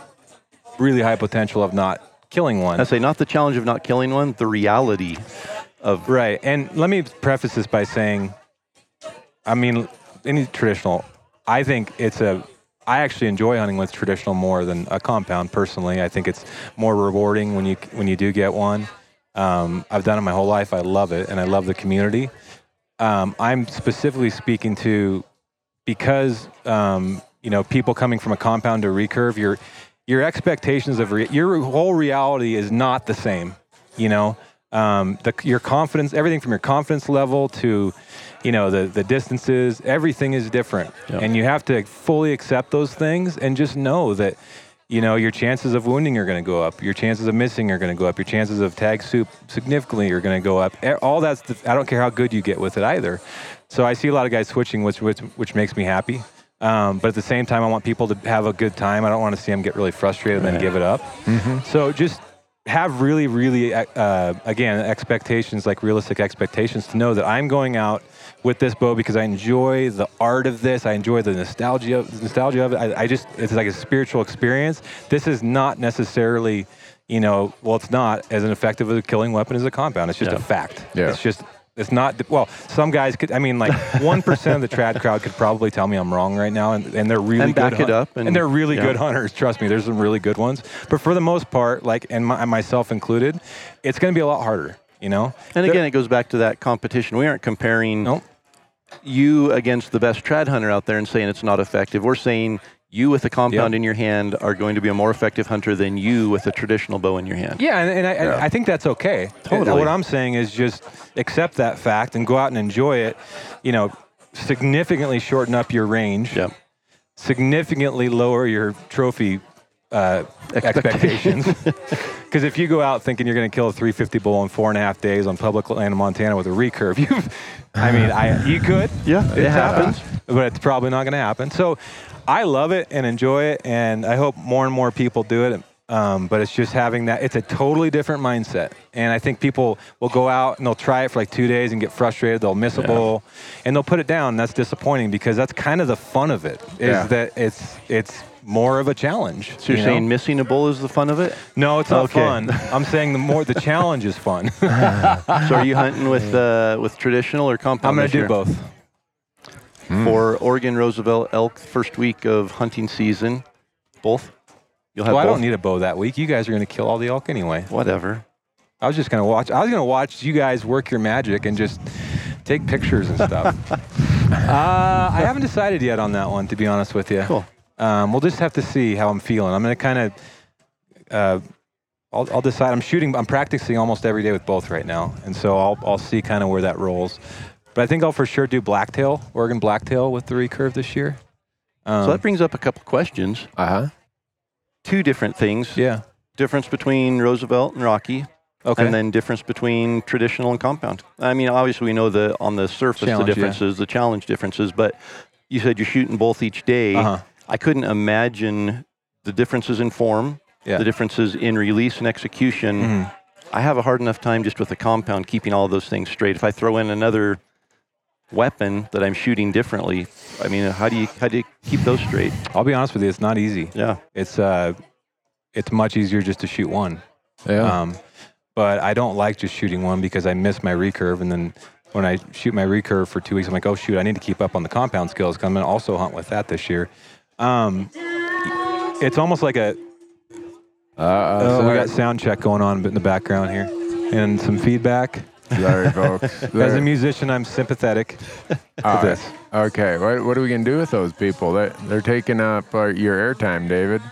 really high potential of not killing one. I say not the challenge of not killing one, the reality of Right. And let me preface this by saying, I mean, any traditional, I think it's a, I actually enjoy hunting with traditional more than a compound personally. I think it's more rewarding when you, when you do get one. Um, I've done it my whole life. I love it and I love the community. um, I'm specifically speaking to because um, you know people coming from a compound to recurve, your your expectations of re- your whole reality is not the same. You know, um, the, your confidence, everything from your confidence level to you know the the distances, everything is different, Yep. and you have to fully accept those things and just know that you know your chances of wounding are going to go up your chances of missing are going to go up your chances of tag soup significantly are going to go up all that's the, i don't care how good you get with it either so i see a lot of guys switching which which, which makes me happy um, but at the same time i want people to have a good time i don't want to see them get really frustrated and then give it up so just have really really uh, again expectations like realistic expectations to know that i'm going out with this bow because I enjoy the art of this. I enjoy the nostalgia, of, nostalgia of it. I, I just it's like a spiritual experience. This is not necessarily, you know, well, it's not as an effective a killing weapon as a compound. It's just Yeah. a fact. Yeah. It's just it's not well. Some guys could. I mean, like *laughs* one percent of the trad crowd could probably tell me I'm wrong right now, and, and they're really And good back it up and, and- they're really yeah. good hunters. Trust me, there's some really good ones. But for the most part, like and my, myself included, it's going to be a lot harder. You know. And again, it goes back to that competition. We aren't comparing Nope. you against the best trad hunter out there and saying it's not effective. We're saying you with a compound Yep. in your hand are going to be a more effective hunter than you with a traditional bow in your hand. Yeah, and, and I, Yeah. I think that's okay. Totally. What I'm saying is just accept that fact and go out and enjoy it. You know, significantly shorten up your range. Yep. Significantly lower your trophy uh, expectations. *laughs* *laughs* Because if you go out thinking you're going to kill a 350 bull in four and a half days on public land in Montana with a recurve, *laughs* you, I mean, I you could. Yeah, it It's, happens. but it's probably not going to happen. So I love it and enjoy it, and I hope more and more people do it. Um, but it's just having that, it's a totally different mindset. And I think people will go out and they'll try it for like two days and get frustrated. They'll miss a bowl and they'll put it down. That's disappointing because that's kind of the fun of it is Yeah. that it's, it's more of a challenge. So you're you know? saying missing a bull is the fun of it? No, it's not Okay. fun. *laughs* I'm saying the more, the challenge is fun. *laughs* so are you hunting with uh, with traditional or compound? I'm to do year? Both. For Oregon Roosevelt elk first week of hunting season, both. You'll have Well, I don't need a bow that week. You guys are going to kill all the elk anyway. Whatever. I was just gonna watch. I was gonna watch you guys work your magic and just take pictures and stuff. *laughs* uh, I haven't decided yet on that one, to be honest with you. Cool. Um, we'll just have to see how I'm feeling. I'm gonna kind of. Uh, I'll, I'll decide. I'm shooting. I'm practicing almost every day with both right now, and so I'll I'll see kind of where that rolls. But I think I'll for sure do blacktail, Oregon blacktail with the recurve this year. Um, So that brings up a couple questions. Uh huh. Two different things. yeah. Difference between Roosevelt and Rocky, Okay. and then difference between traditional and compound. I mean, obviously we know the on the surface Challenge, the yeah. differences, the challenge differences, but you said you're shooting both each day. Uh-huh. I couldn't imagine the differences in form, Yeah. the differences in release and execution. Mhm. I have a hard enough time just with the compound keeping all of those things straight. If I throw in another weapon that I'm shooting differently, I mean, how do you how do you keep those straight? I'll be honest with you. It's not easy. Yeah. It's uh, it's much easier just to shoot one. Yeah. Um, but I don't like just shooting one because I miss my recurve, and then when I shoot my recurve for two weeks, I'm like, oh shoot, I need to keep up on the compound skills. 'cause I'm gonna also hunt with that this year. Um, it's almost like a uh, uh, oh, we got sound check going on in the background here, and some feedback. Sorry, folks. *laughs* As a musician, I'm sympathetic to *laughs* All right. this. Okay, what, what are we gonna do with those people? They, they're taking up uh, your airtime, David.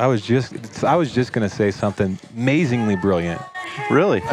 I was just I was just gonna say something amazingly brilliant. Really? *laughs*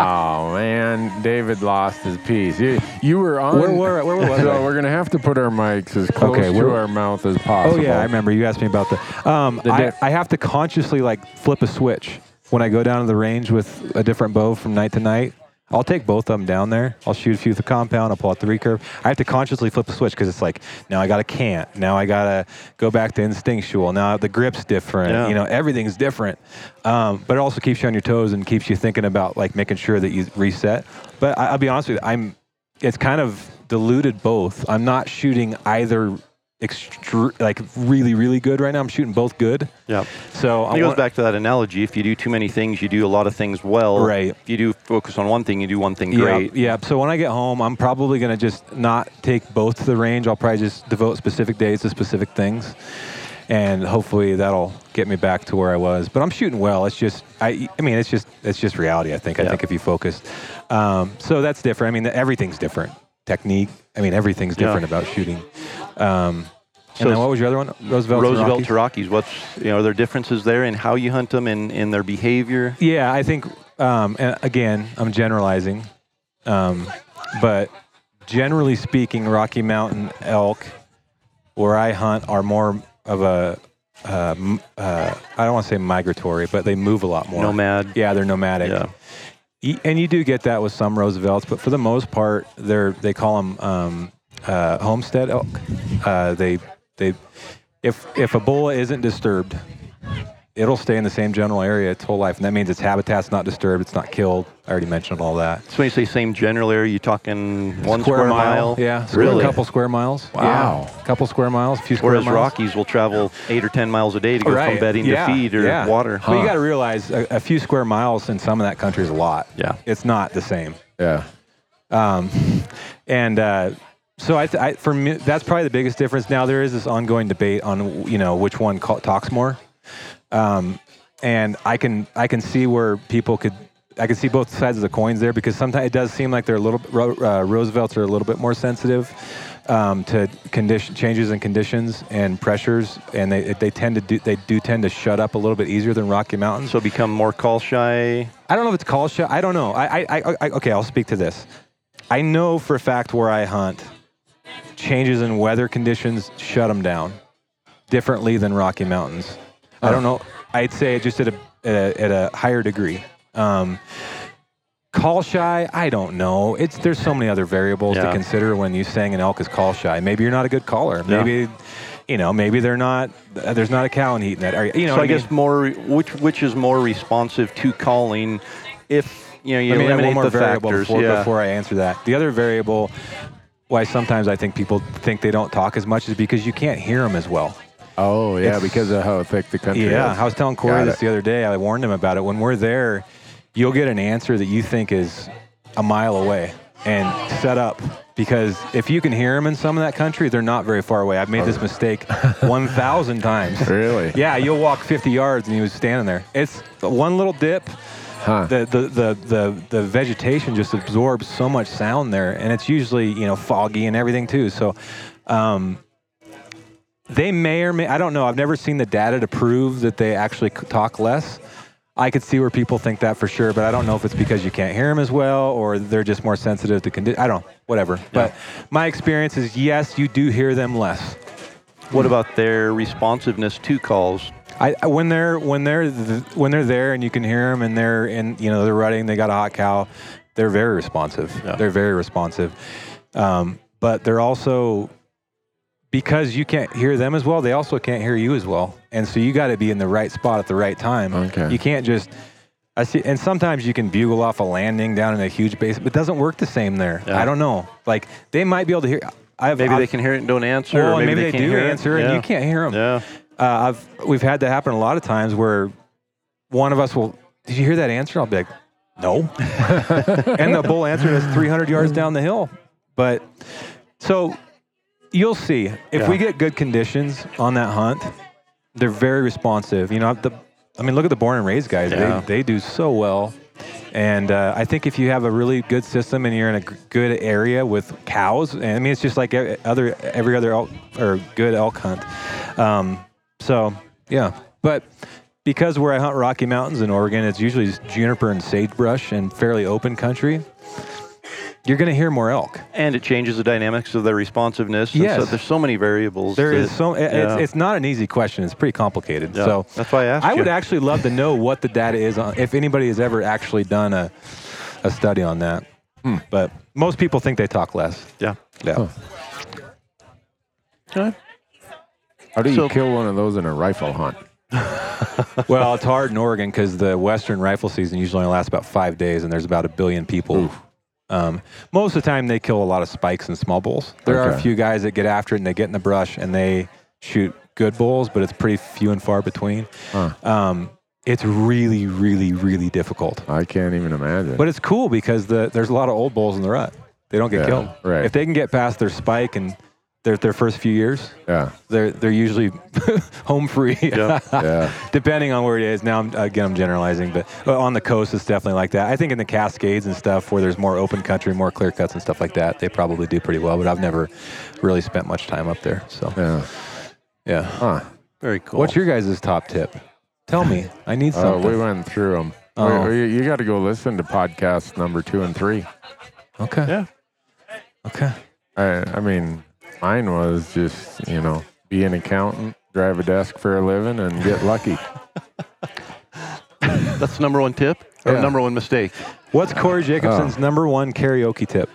Oh man, David lost his piece. You, you were on. Where were- where was so I? we're gonna have to put our mics as close Okay, to our mouth as possible. Oh possible. yeah, I remember you asked me about that. Um, The I. I have to consciously like flip a switch when I go down to the range with a different bow from night to night. I'll take both of them down there. I'll shoot a few with the compound. I'll pull out the recurve. I have to consciously flip the switch because it's like now I got to cant. Now I got to go back to instinctual. Now the grip's different. Yeah. You know everything's different. Um, but it also keeps you on your toes and keeps you thinking about like making sure that you reset. But I, I'll be honest with you, I'm. It's kind of diluted both. I'm not shooting either extre- like really really good right now. I'm shooting both good. yeah. So I It goes want- back to that analogy. If you do too many things, you do a lot of things well. Right. If you do focus on one thing, you do one thing great. yeah. So when I get home, I'm probably gonna just not take both to the range. I'll probably just devote specific days to specific things. and hopefully that'll get me back to where I was. But I'm shooting well. It's just, I, I mean, it's just, it's just reality. I think. I Yeah. think if you focus, um, so that's different. I mean, everything's different. Technique. I mean, everything's Yeah. different about shooting. Um, So and then what was your other one? Roosevelt. Roosevelt to Rockies. What's you know, are there differences there in how you hunt them and in their behavior? Yeah, I think, um, and again, I'm generalizing, um, but generally speaking, Rocky Mountain elk, where I hunt, are more of a, uh, uh, I don't want to say migratory, but they move a lot more. Nomad. Yeah, they're nomadic. Yeah. And you do get that with some Roosevelts, but for the most part, they're they call them um, uh, homestead elk. Uh, they they if if a bull isn't disturbed, it'll stay in the same general area its whole life, and that means its habitat's not disturbed, it's not killed. I already mentioned all that. So when you say same general area, you talking one square, mile? yeah, square, really. a couple square miles. Wow. yeah, a couple square miles, a few square Whereas miles. Rockies will travel eight or ten miles a day to go from bedding yeah, to feed or yeah. water. But you got to realize a, a few square miles in some of that country is a lot. Yeah. it's not the same. Yeah. Um, and uh, so I, th- I, for me, that's probably the biggest difference. Now there is this ongoing debate on you know which one ca- talks more, um, and I can I can see where people could. I can see both sides of the coins there because sometimes it does seem like they're a little uh, Roosevelts are a little bit more sensitive um, to condition changes in conditions and pressures, and they they tend to do they do tend to shut up a little bit easier than Rocky Mountains. So become more call shy. I don't know if it's call shy. I don't know. I, I, I, I, okay, I'll speak to this. I know for a fact where I hunt, changes in weather conditions shut them down differently than Rocky Mountains. I don't know. I'd say it just at a at a, at a higher degree. Um, call shy, I don't know. It's there's so many other variables to consider when you saying an elk is call shy. Maybe you're not a good caller. Maybe. You know, maybe they're not. uh, There's not a cow in heat in that area. You know, so what I mean? guess more which which is more responsive to calling if you know you Let eliminate one more the variable factors. before, yeah. before I answer that. The other variable, why sometimes I think people think they don't talk as much, is because you can't hear them as well. Oh yeah, It's- because of how thick the country Yeah, is. I was telling Corey Got this it. the other day. I warned him about it. When we're there, you'll get an answer that you think is a mile away and set up because if you can hear them in some of that country, they're not very far away. I've made this mistake *laughs* 1,000 times. Really? Yeah, you'll walk 50 yards and he was standing there. It's one little dip. Huh. The, the, the, the, the vegetation just absorbs so much sound there, and it's usually you know foggy and everything too. So, um, they may or may I don't know. I've never seen the data to prove that they actually talk less. I could see where people think that for sure, but I don't know if it's because you can't hear them as well or they're just more sensitive to conditions. I don't know, whatever. But my experience is yes, you do hear them less. what about their responsiveness to calls? I, when they're when they're th- when they're there and you can hear them and they're in you know they're rutting they got a hot cow they're very responsive Yeah. they're very responsive um, but they're also because you can't hear them as well they also can't hear you as well and so you got to be in the right spot at the right time Okay. you can't just I see and sometimes you can bugle off a landing down in a huge base but it doesn't work the same there Yeah. I don't know like they might be able to hear I've, Maybe I've, they can hear it and don't answer. well, or maybe, maybe, they, can't do hear it. answer and Yeah. you can't hear them Yeah. Uh, I've we've had that happen a lot of times where one of us will. Did you hear that answer? I'll be like, no. *laughs* and the bull answered us 300 yards down the hill. But so you'll see if Yeah. we get good conditions on that hunt, they're very responsive. You know, the I mean, look at the born and raised guys. Yeah. They they do so well. And uh, I think if you have a really good system and you're in a g- good area with cows, and I mean, it's just like every other every other elk or good elk hunt. Um, so yeah, but because where I hunt Rocky Mountains in Oregon, it's usually juniper and sagebrush and fairly open country. You're going to hear more elk. And it changes the dynamics of their responsiveness. and Yes. So there's so many variables. There that- is so it- yeah. it's, it's not an easy question. It's pretty complicated. Yeah. So That's why I asked I would you. actually love to know what the data is on if anybody has ever actually done a a study on that. Hmm. But most people think they talk less. Yeah. Yeah. Okay. How do you So- kill one of those in a rifle hunt? *laughs* well, it's hard in Oregon because the Western rifle season usually only lasts about five days, and there's about a billion people. Um, most of the time, they kill a lot of spikes and small bulls. There are a few guys that get after it and they get in the brush and they shoot good bulls, but it's pretty few and far between. Huh. Um, it's really, really, really difficult. I can't even imagine. But it's cool because the, there's a lot of old bulls in the rut. They don't get Yeah, killed. right. If they can get past their spike and their their first few years. Yeah. They're they're usually *laughs* home free. *laughs* Yeah. Depending on where it is. Now, I'm, again, I'm generalizing, but uh, on the coast, it's definitely like that. I think in the Cascades and stuff, where there's more open country, more clear cuts and stuff like that, they probably do pretty well. But I've never really spent much time up there. So, Yeah. yeah. Huh. Very cool. What's your guys' top tip? Tell me. I need *laughs* Uh, something. we went through them. Oh. you got to go listen to podcast number two and three. okay. Yeah. Okay. I, I mean, mine was just, you know, be an accountant, drive a desk for a living, and get lucky. *laughs* That's the number one tip or Yeah. number one mistake? What's Corey Jacobsen's number one karaoke tip?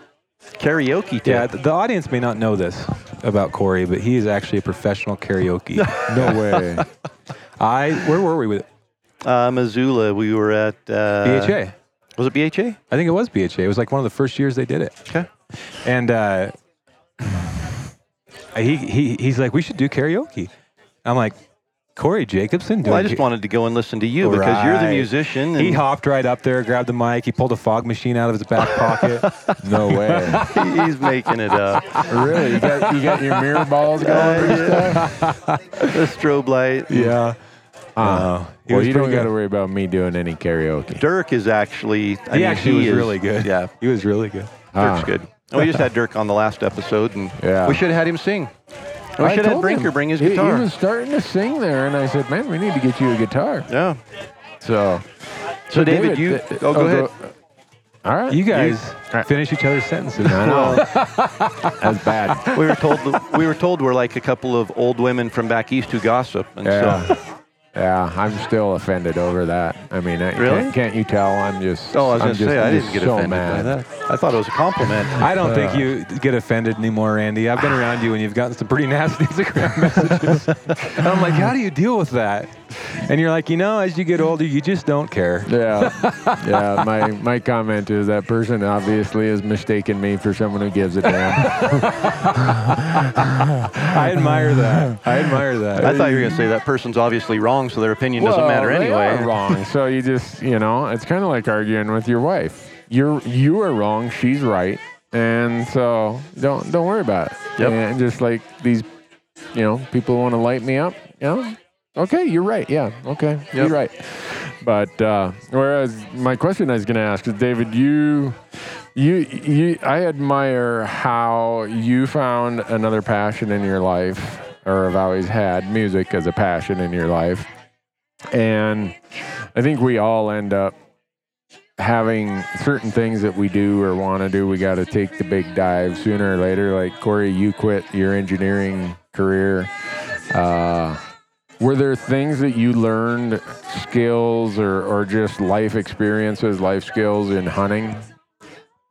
Karaoke tip. Yeah, the audience may not know this about Corey, but he is actually a professional karaoke. *laughs* No way. *laughs* I where were we with it? Uh, Missoula, we were at uh, BHA? Was it BHA? I think it was BHA. It was like one of the first years they did it. Okay. And uh, he, he he's like, we should do karaoke. I'm like, Corey Jacobsen doing Well, I just ka- wanted to go and listen to you because you're the Right. musician. He hopped right up there, grabbed the mic, he pulled a fog machine out of his back pocket. *laughs* No way. *laughs* he's making it up. really? You got, you got your mirror balls *laughs* going and stuff? The strobe light. yeah. Uh, he well, you don't got to worry about me doing any karaoke. Dirk is actually. I He mean, actually was is- really good. Yeah, He was really good. Ah. Dirk's good. And we just had Dirk on the last episode, and Yeah. we should have had him sing. And we I should have had Brinker him. bring his guitar. He was starting to sing there, and I said, "Man, we need to get you a guitar." yeah. So, So, David, you. th- oh, oh, go ahead. All right, You guys Right. finish each other's sentences. I know. That's bad. we were told we were told we're like a couple of old women from back east who gossip, and Yeah. so Yeah, I'm still offended over that. I mean, I, Really? can't, can't you tell? I'm just. oh, I was going to say I didn't get so offended mad. by that. I thought it was a compliment. *laughs* I don't think uh, you get offended anymore, Andy. I've been around you and you've gotten some pretty *laughs* nasty Instagram messages. *laughs* and I'm like, how do you deal with that? And you're like, you know, as you get older, you just don't care. Yeah, yeah. My my comment is that person obviously has mistaken me for someone who gives a damn. *laughs* I admire that. I admire that. I thought you were going to say that person's obviously wrong, so their opinion doesn't matter Well, they anyway. are wrong. So you just, you know, it's kind of like arguing with your wife. You're you are wrong. She's right, and so don't don't worry about it. Yep. And just like these, you know, people want to light me up. You know, okay, you're right. Yeah, okay, you're right. But uh, whereas my question I was going to ask is, David, you. You, you, I admire how you found another passion in your life, or have always had music as a passion in your life. And I think we all end up having certain things that we do or want to do. We got to take the big dive sooner or later. Like Corey, you quit your engineering career. Uh, were there things that you learned, skills or, or just life experiences, life skills in hunting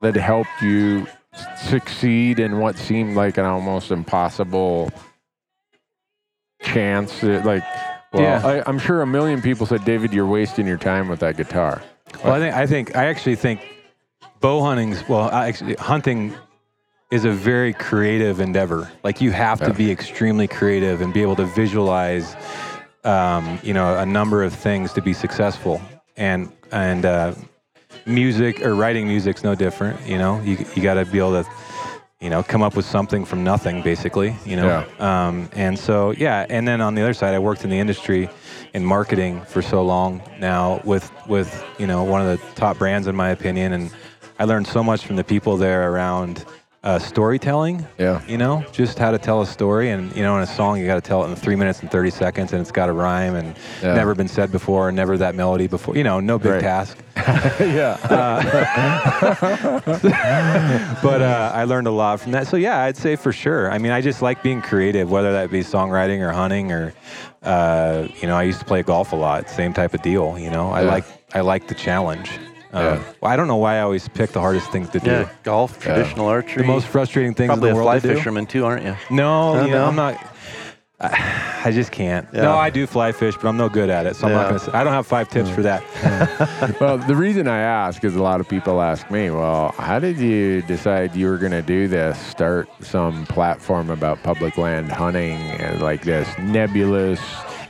that helped you succeed in what seemed like an almost impossible chance? That, like, well, Yeah. I, I'm sure a million people said, David, you're wasting your time with that guitar. Well, I think I think I actually think bow hunting's well, I actually hunting is a very creative endeavor. Like you have to be extremely creative and be able to visualize, um, you know, a number of things to be successful. And and uh, music or writing music's no different. You know, you you got to be able to. You know, come up with something from nothing, basically. You know, um, and so yeah. And then on the other side, I worked in the industry in marketing for so long now with with you know one of the top brands in my opinion, and I learned so much from the people there around uh, storytelling. Yeah. You know, just how to tell a story, and you know, in a song, you got to tell it in three minutes and thirty seconds, and it's got to rhyme, and Yeah. never been said before, and never that melody before. You know, no big Right. task. *laughs* yeah. *laughs* but uh, I learned a lot from that. So yeah, I'd say for sure. I mean, I just like being creative, whether that be songwriting or hunting or, uh, you know, I used to play golf a lot. Same type of deal. You know, I Yeah. like I like the challenge. Uh, Yeah. well, I don't know why I always pick the hardest things to do. Yeah, golf, traditional archery. The most frustrating things probably in a the fly world to do. fisherman too, aren't you? No, Uh, you know, no? I'm not. I, *sighs* I just can't. Yeah. No, I do fly fish, but I'm no good at it. So I'm not gonna. Say, I don't have five tips for that. well, the reason I ask is a lot of people ask me, well, how did you decide you were going to do this? Start some platform about public land hunting and like this nebulous,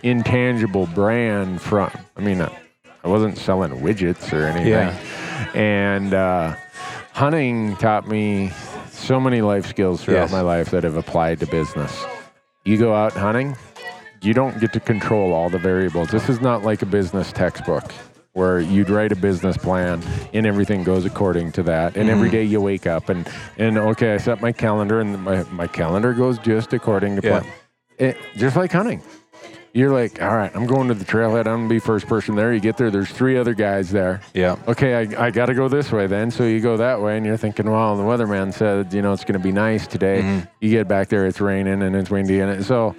intangible brand from, I mean, I wasn't selling widgets or anything. Yeah. And uh, hunting taught me so many life skills throughout Yes. my life that have applied to business. You go out hunting, you don't get to control all the variables. This is not like a business textbook where you'd write a business plan and everything goes according to that. And Mm-hmm. every day you wake up and, and okay, I set my calendar and my, my calendar goes just according to Yeah. plan. It, just like hunting. You're like, all right, I'm going to the trailhead. I'm going to be first person there. You get there, there's three other guys there. Yeah. Okay, I, I got to go this way then. So you go that way, and you're thinking, well, the weatherman said, you know, it's going to be nice today. Mm-hmm. You get back there, it's raining and it's windy. And it, so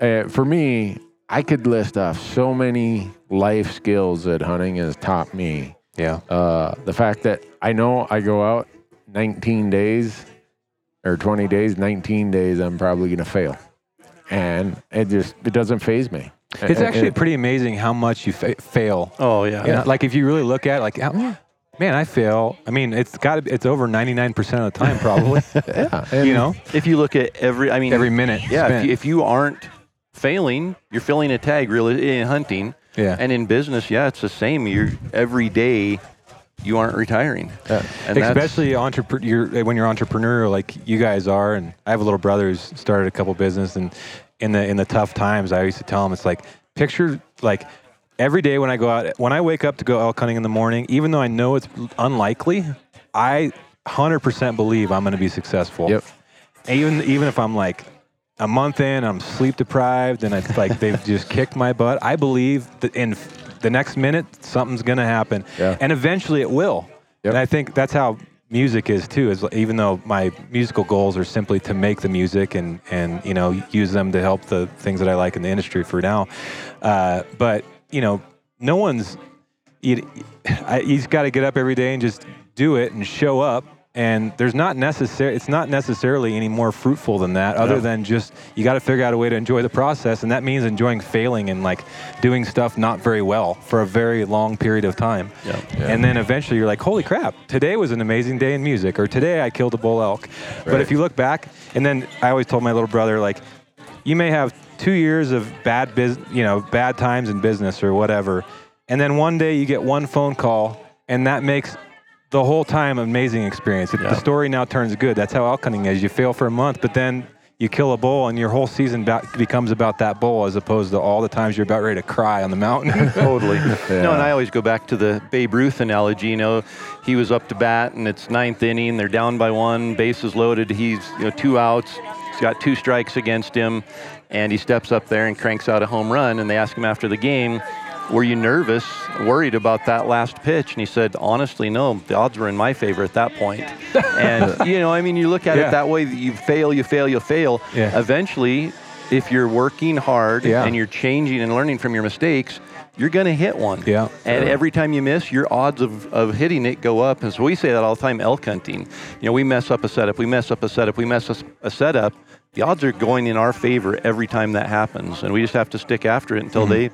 uh, for me, I could list off so many life skills that hunting has taught me. Yeah. Uh, the fact that I know I go out 19 days or 20 days, 19 days, I'm probably going to fail. And it just, it doesn't faze me. It's It- actually it- pretty amazing how much you fa- fail. Oh yeah. You know, like if you really look at it, like, how- man, I fail. I mean, it's got it's over 99% of the time probably, *laughs* yeah. And- you know, If you look at every, I mean, every minute. yeah. If you, if you aren't failing, you're filling a tag. Really in hunting, Yeah. and in business, yeah, it's the same. You're every day, you aren't retiring. And especially entrepre- you're, when you're entrepreneurial like you guys are and i have a little brother who's started a couple business and in the in the tough times i used to tell him it's like picture like every day when i go out when i wake up to go elk hunting in the morning even though i know it's unlikely i 100% believe i'm going to be successful Yep. even even if i'm like a month in i'm sleep deprived and it's like they've just kicked my butt i believe that in the next minute something's going to happen Yeah. and eventually it will Yep. and i think that's how music is too is even though my musical goals are simply to make the music and and you know use them to help the things that i like in the industry for now uh, but you know no one's you, *sighs* I, he's got to get up every day and just do it and show up and there's not necessary it's not necessarily any more fruitful than that other Yeah. than just you got to figure out a way to enjoy the process and that means enjoying failing and like doing stuff not very well for a very long period of time Yeah. and then eventually you're like holy crap today was an amazing day in music or today i killed a bull elk but if you look back and then i always told my little brother like you may have two years of bad biz, you know, bad times in business or whatever, and then one day you get one phone call, and that makes the whole time amazing experience. It- The story now turns good. That's how elk hunting is. You fail for a month, but then you kill a bull, and your whole season ba- becomes about that bull, as opposed to all the times you're about ready to cry on the mountain. *laughs* *laughs* totally. No, and I always go back to the Babe Ruth analogy. You know, he was up to bat, and it's ninth inning. They're down by one, bases loaded. He's you know two outs. He's got two strikes against him, and he steps up there and cranks out a home run. And they ask him after the game, "Were you nervous, worried about that last pitch?" And he said, "Honestly, no. The odds were in my favor at that point." *laughs* and you know, I mean, you look at Yeah. it that way. You fail, you fail, you fail. Yeah. Eventually, if you're working hard Yeah. and you're changing and learning from your mistakes, you're going to hit one. Yeah. And every time you miss, your odds of, of hitting it go up. And so we say that all the time elk hunting. You know, we mess up a setup, we mess up a setup, we mess up a setup. The odds are going in our favor every time that happens. And we just have to stick after it until mm-hmm. they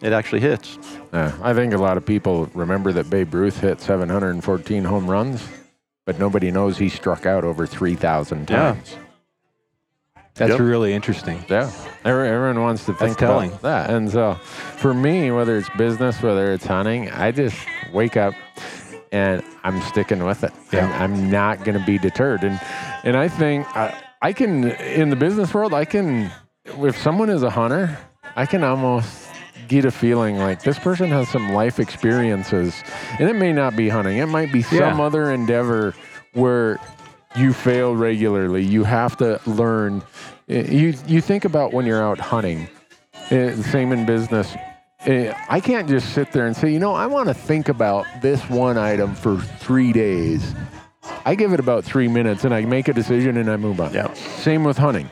it actually hits. Yeah, I think a lot of people remember that Babe Ruth hit 714 home runs, but nobody knows he struck out over 3,000 Yeah. times. That's Yep. really interesting. Yeah, everyone wants to think telling. about that. And so, for me, whether it's business, whether it's hunting, I just wake up and I'm sticking with it. Yeah. I'm, I'm not going to be deterred. And and I think I, I can in the business world, I can if someone is a hunter, I can almost get a feeling like this person has some life experiences, and it may not be hunting. It might be some Yeah. other endeavor where you fail regularly. You have to learn. Eh, You you think about when you're out hunting. eh, same in business. Eh, I can't just sit there and say, you know, I want to think about this one item for three days. I give it about three minutes and I make a decision and I move on. Yeah. Same with hunting.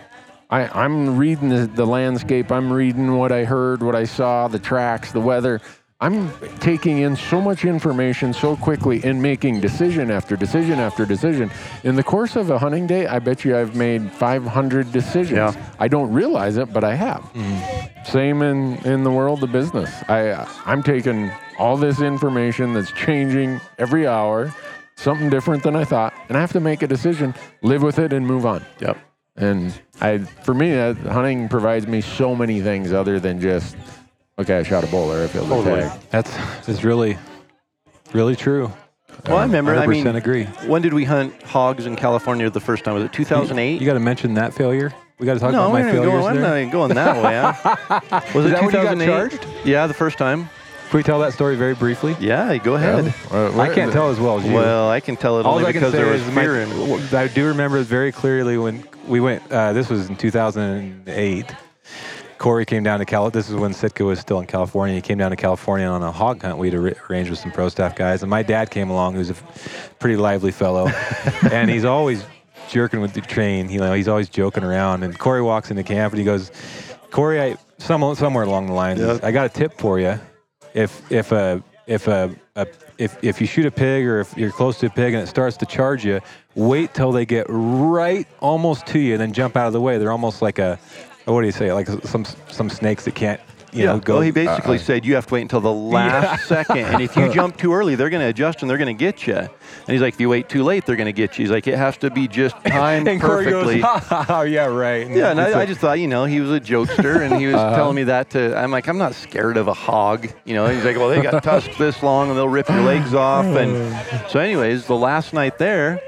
I, I'm reading the, the landscape. I'm reading what I heard, what I saw, the tracks, the weather. I'm taking in so much information so quickly and making decision after decision after decision. In the course of a hunting day, I bet you I've made 500 decisions. Yeah. I don't realize it, but I have. Mm. Same in, in the world of business. I, I'm taking all this information that's changing every hour, something different than I thought, and I have to make a decision, live with it, and move on. Yep. And I, for me, that hunting provides me so many things other than just, okay, I shot a bull or I filled a Totally. tag. That's is really, really true. Well, I remember. I mean, 100% agree. When did we hunt hogs in California the first time? Was it 2008? You got to mention that failure. We got to talk no, about my failures going, I'm not even going that way. huh? *laughs* Was it that when you got 2008? charged? Yeah, the first time. Can we tell that story very briefly? Yeah, go ahead. Uh, I can't tell as well as you. Well, I can tell it All only I can because say there was is my- fear in I do remember very clearly when we went. Uh, this was in 2008. Corey came down to Cal. This is when Sitka was still in California. He came down to California on a hog hunt. We'd arranged with some pro staff guys, and my dad came along, who's a pretty lively fellow, *laughs* and he's always jerking with the train. You know, he's always joking around. And Corey walks into camp and he goes, "Corey, I some, somewhere along the lines, Yep. I got a tip for you. If if a if a, a if, if you shoot a pig or if you're close to a pig and it starts to charge you, wait till they get right almost to you, and then jump out of the way. They're almost like a, what do you say? Like some some snakes that can't, you yeah. know, go. well, he basically said you have to wait until the last *laughs* second, and if you jump too early, they're going to adjust and they're going to get you. And he's like, if you wait too late, they're going to get you. He's like, it has to be just *laughs* timed and Corey perfectly. goes, *laughs* oh yeah, right. Yeah, and I, I just thought, you know, he was a jokester, and he was Uh-huh. telling me that to. I'm like, I'm not scared of a hog, you know. He's like, well, they got tusks this long, and they'll rip your legs off. And so, anyways, the last night there,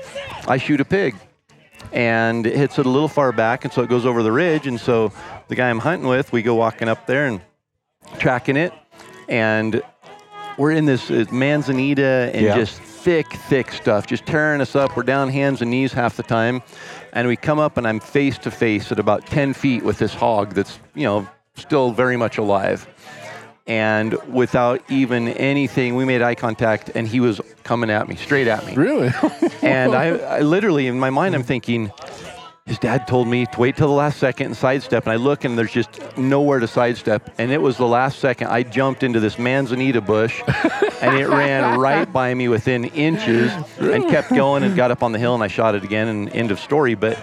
I shoot a pig, and it hits it a little far back, and so it goes over the ridge. And so, the guy I'm hunting with, we go walking up there and tracking it, and we're in this uh, manzanita and Yeah. just thick, thick stuff, just tearing us up. We're down hands and knees half the time. And we come up, and I'm face to face at about 10 feet with this hog that's, you know, still very much alive. And without even anything, we made eye contact, and he was coming at me, straight at me. Really? *laughs* And I, I literally, in my mind, I'm thinking, his dad told me to wait till the last second and sidestep. And I look and there's just nowhere to sidestep. And it was the last second I jumped into this manzanita bush *laughs* and it ran right by me within inches and kept going and got up on the hill and I shot it again and end of story. But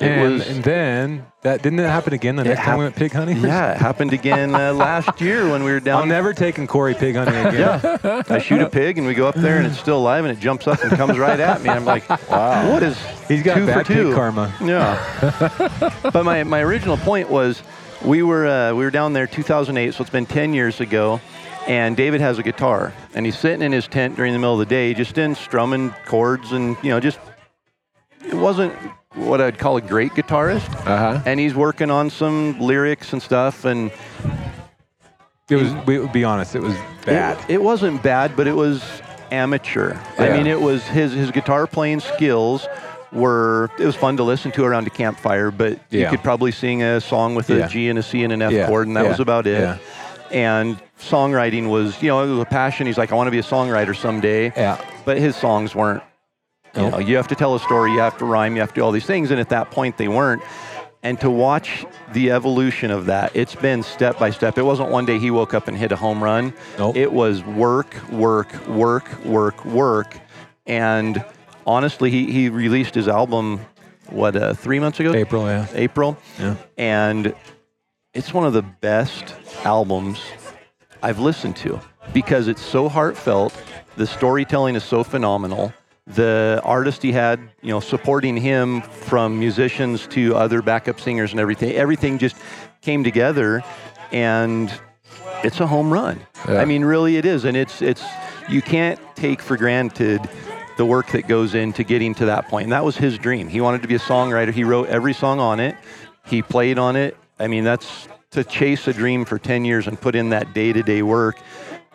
and, was. and then that didn't it happen again the next time we went pig hunting. yeah, it happened again uh, *laughs* last year when we were down I'm never taking Corey pig hunting again. Yeah. I shoot a pig and we go up there and it's still alive and it jumps up and comes right at me. I'm like, wow, what is He's got two bad for two? pig karma. Yeah. *laughs* but my, my original point was we were uh, we were down there 2008, so it's been 10 years ago. And David has a guitar, and he's sitting in his tent during the middle of the day, just in strumming chords, and you know, just it wasn't what I'd call a great guitarist. Uh-huh. And he's working on some lyrics and stuff, and It was. We would be honest. It was bad. It, it wasn't bad, but it was amateur. I mean, it was his his guitar playing skills were. It was fun to listen to around a campfire, but you could probably sing a song with a Yeah. G and a C and an F Yeah. chord, and that Yeah. was about it. Yeah. And songwriting was, you know, it was a passion. He's like, I want to be a songwriter someday. Yeah. But his songs weren't. You know, you have to tell a story, you have to rhyme, you have to do all these things, and at that point they weren't. And to watch the evolution of that, it's been step by step. It wasn't one day he woke up and hit a home run. Nope. It was work, work, work, work, work. And honestly, he, he released his album, what, uh, three months ago? April. Yeah. April. Yeah. And it's one of the best albums I've listened to because it's so heartfelt. The storytelling is so phenomenal. The artist he had, you know, supporting him from musicians to other backup singers and everything, everything just came together and it's a home run. Yeah. I mean, really it is. And it's, it's, you can't take for granted the work that goes into getting to that point. And that was his dream. He wanted to be a songwriter. He wrote every song on it. He played on it. I mean, that's to chase a dream for 10 years and put in that day to day work.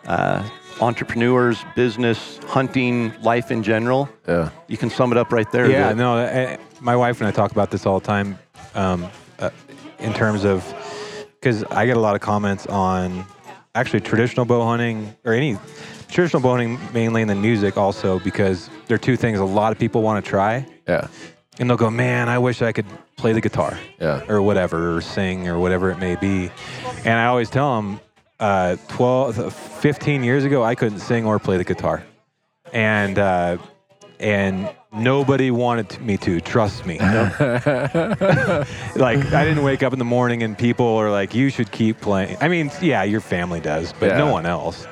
Uh, entrepreneurs, business, hunting, life in general. Yeah. You can sum it up right there. Yeah, no. uh, My wife and I talk about this all the time, um, uh, in terms of because I get a lot of comments on actually traditional bow hunting or any traditional bow hunting mainly, and then music also because there are two things a lot of people want to try, Yeah. and they'll go, "Man, I wish I could play the guitar." Yeah. or whatever, or sing, or whatever it may be. And I always tell them, uh, 12, 15 years ago, I couldn't sing or play the guitar. And, uh, and nobody wanted me to, trust me. *laughs* like, I didn't wake up in the morning and people are like, you should keep playing. I mean, yeah, your family does, but no one else.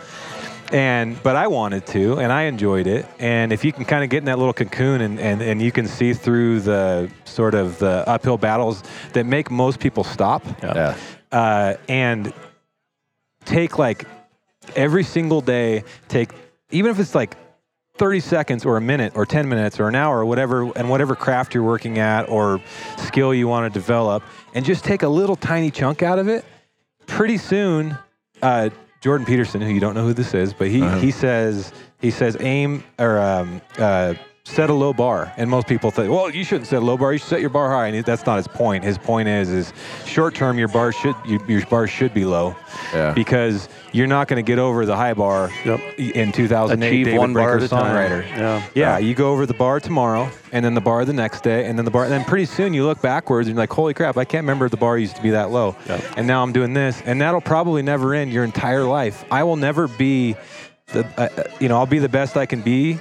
And but I wanted to, and I enjoyed it. And if you can kind of get in that little cocoon, and, and, and you can see through the sort of the uphill battles that make most people stop, Yeah. uh, and take like every single day, take even if it's like 30 seconds or a minute or 10 minutes or an hour or whatever, and whatever craft you're working at or skill you want to develop, and just take a little tiny chunk out of it, pretty soon, uh, Jordan Peterson, who you don't know who this is, but he, Uh-huh. he says he says aim or um, uh, set a low bar, and most people think, well, you shouldn't set a low bar. You should set your bar high, and that's not his point. His point is, is short term, your bar should your, your bar should be low, Yeah. because you're not going to get over the high bar Yep. in 2008. Achieve David one Breaker at a time. songwriter. Yeah. Yeah, you go over the bar tomorrow, and then the bar the next day, and then the bar. And then pretty soon you look backwards and you're like, "Holy crap! I can't remember the bar used to be that low." Yep. And now I'm doing this, and that'll probably never end your entire life. I will never be. The, uh, uh, you know, I'll be the best I can be,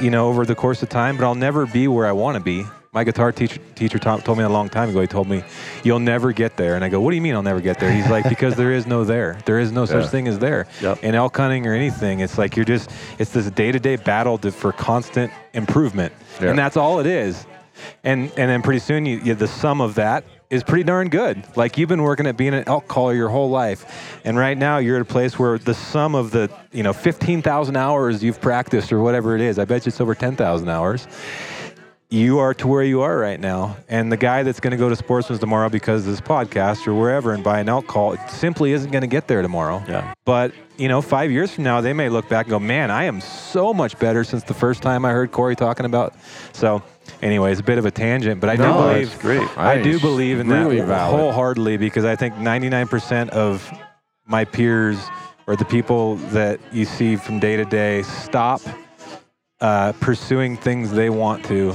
you know, over the course of time, but I'll never be where I want to be. My guitar teacher, teacher to- told me a long time ago. He told me, "You'll never get there." And I go, "What do you mean I'll never get there?" He's like, "Because there is no there. There is no *laughs* such Yeah. thing as there." Yep. In elk hunting or anything, it's like you're just it's this day-to-day battle to, for constant improvement, Yeah. and that's all it is. And and then pretty soon, you, you the sum of that is pretty darn good. Like you've been working at being an elk caller your whole life, and right now you're at a place where the sum of the you know 15,000 hours you've practiced or whatever it is, I bet you it's over 10,000 hours you are to where you are right now. And the guy that's going to go to Sportsman's tomorrow because of this podcast or wherever and buy an elk call simply isn't going to get there tomorrow. Yeah. But, you know, five years from now, they may look back and go, man, I am so much better since the first time I heard Corey talking about. So, anyways, a bit of a tangent, but I do No, believe that's great. I I do believe in really that valid. wholeheartedly because I think 99% of my peers or the people that you see from day to day stop uh, pursuing things they want to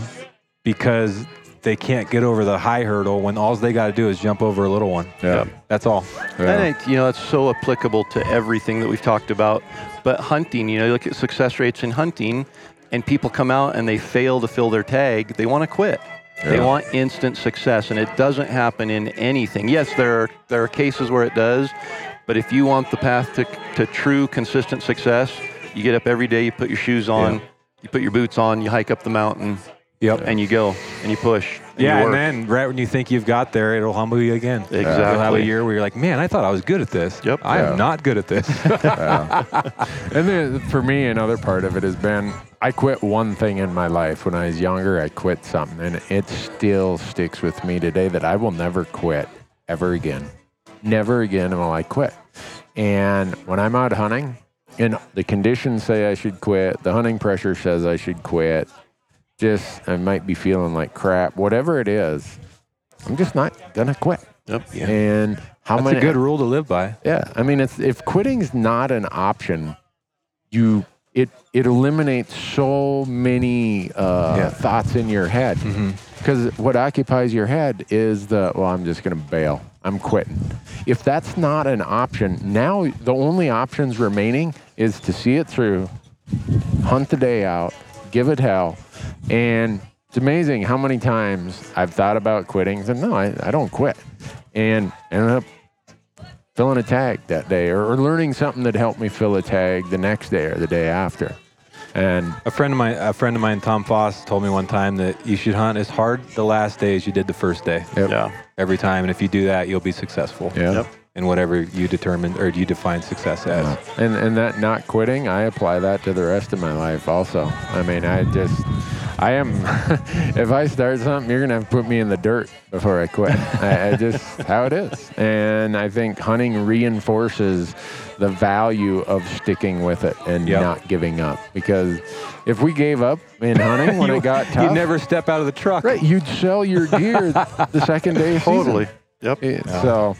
because they can't get over the high hurdle when all they got to do is jump over a little one. Yeah. That's all. Yeah. I you know it's so applicable to everything that we've talked about. But hunting, you know, you look at success rates in hunting, and people come out and they fail to fill their tag. They want to quit. They want instant success, and it doesn't happen in anything. Yes, there are there are cases where it does, but if you want the path to to true consistent success, you get up every day, you put your shoes on, Yeah. you put your boots on, you hike up the mountain, Yep. and you go and you push. And yeah, and then right when you think you've got there, it'll humble you again. Exactly. You'll have a year where you're like, man, I thought I was good at this. Yep. I Yeah. am not good at this. *laughs* And then for me, another part of it has been I quit one thing in my life when I was younger. I quit something, and it still sticks with me today that I will never quit ever again. Never again will I quit. And when I'm out hunting, and the conditions say I should quit, the hunting pressure says I should quit. Just I might be feeling like crap, whatever it is. I'm just not gonna quit. Yep. Yeah. And how That's many a good rule to live by. yeah, I mean, it's, if quitting's not an option, you it it eliminates so many uh, Yeah. thoughts in your head. Because what occupies your head is the well, I'm just going to bail. I'm quitting. If that's not an option, now the only options remaining is to see it through, hunt the day out, give it hell, and it's amazing how many times I've thought about quitting. and Said no, I, I don't quit, and ended up filling a tag that day or, or learning something that helped me fill a tag the next day or the day after. And A friend of mine, a friend of mine, Tom Foss, told me one time that you should hunt as hard the last day as you did the first day. Yep. Yeah. Every time, and if you do that, you'll be successful. yeah. Yep. In whatever you determine or you define success as. And and that not quitting, I apply that to the rest of my life also. I mean, I just I am *laughs* if I start something, you're gonna have to put me in the dirt before I quit. *laughs* I, I just how it is. And I think hunting reinforces the value of sticking with it and Yep. not giving up. Because if we gave up in hunting when *laughs* it got tough, you'd never step out of the truck. right, you'd sell your gear the second day. of season. Totally. Yep. It- So,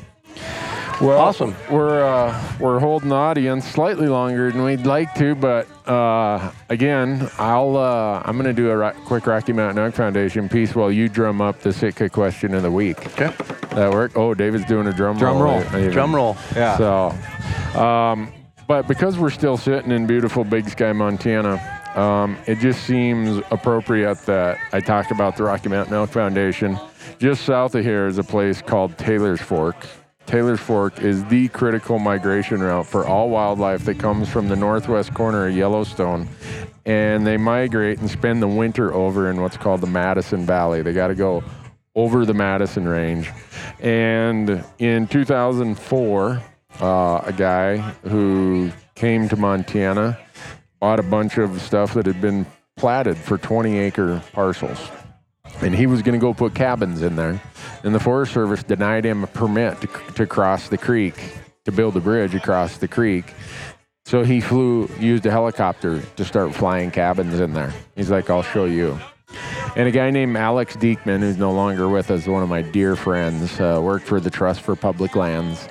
well, Awesome. We're uh, we're holding the audience slightly longer than we'd like to, but uh, again, I'll uh, I'm going to do a ro- quick Rocky Mountain Elk Foundation piece while you drum up the Sitka question of the week. Okay. That work? Oh, David's doing a drum, Drum roll. I- I Drum roll. Yeah. So, um, but because we're still sitting in beautiful Big Sky, Montana, um, it just seems appropriate that I talk about the Rocky Mountain Elk Foundation. Just south of here is a place called Taylor's Fork. Taylor's Fork is the critical migration route for all wildlife that comes from the northwest corner of Yellowstone. And they migrate and spend the winter over in what's called the Madison Valley. They got to go over the Madison Range. And in 2004, uh, a guy who came to Montana bought a bunch of stuff that had been platted for 20 acre parcels. And he was going to go put cabins in there. And the Forest Service denied him a permit to, to cross the creek, to build a bridge across the creek. So he flew, used a helicopter to start flying cabins in there. He's like, I'll show you. And a guy named Alex Diekmann, who's no longer with us, one of my dear friends, uh, worked for the Trust for Public Lands.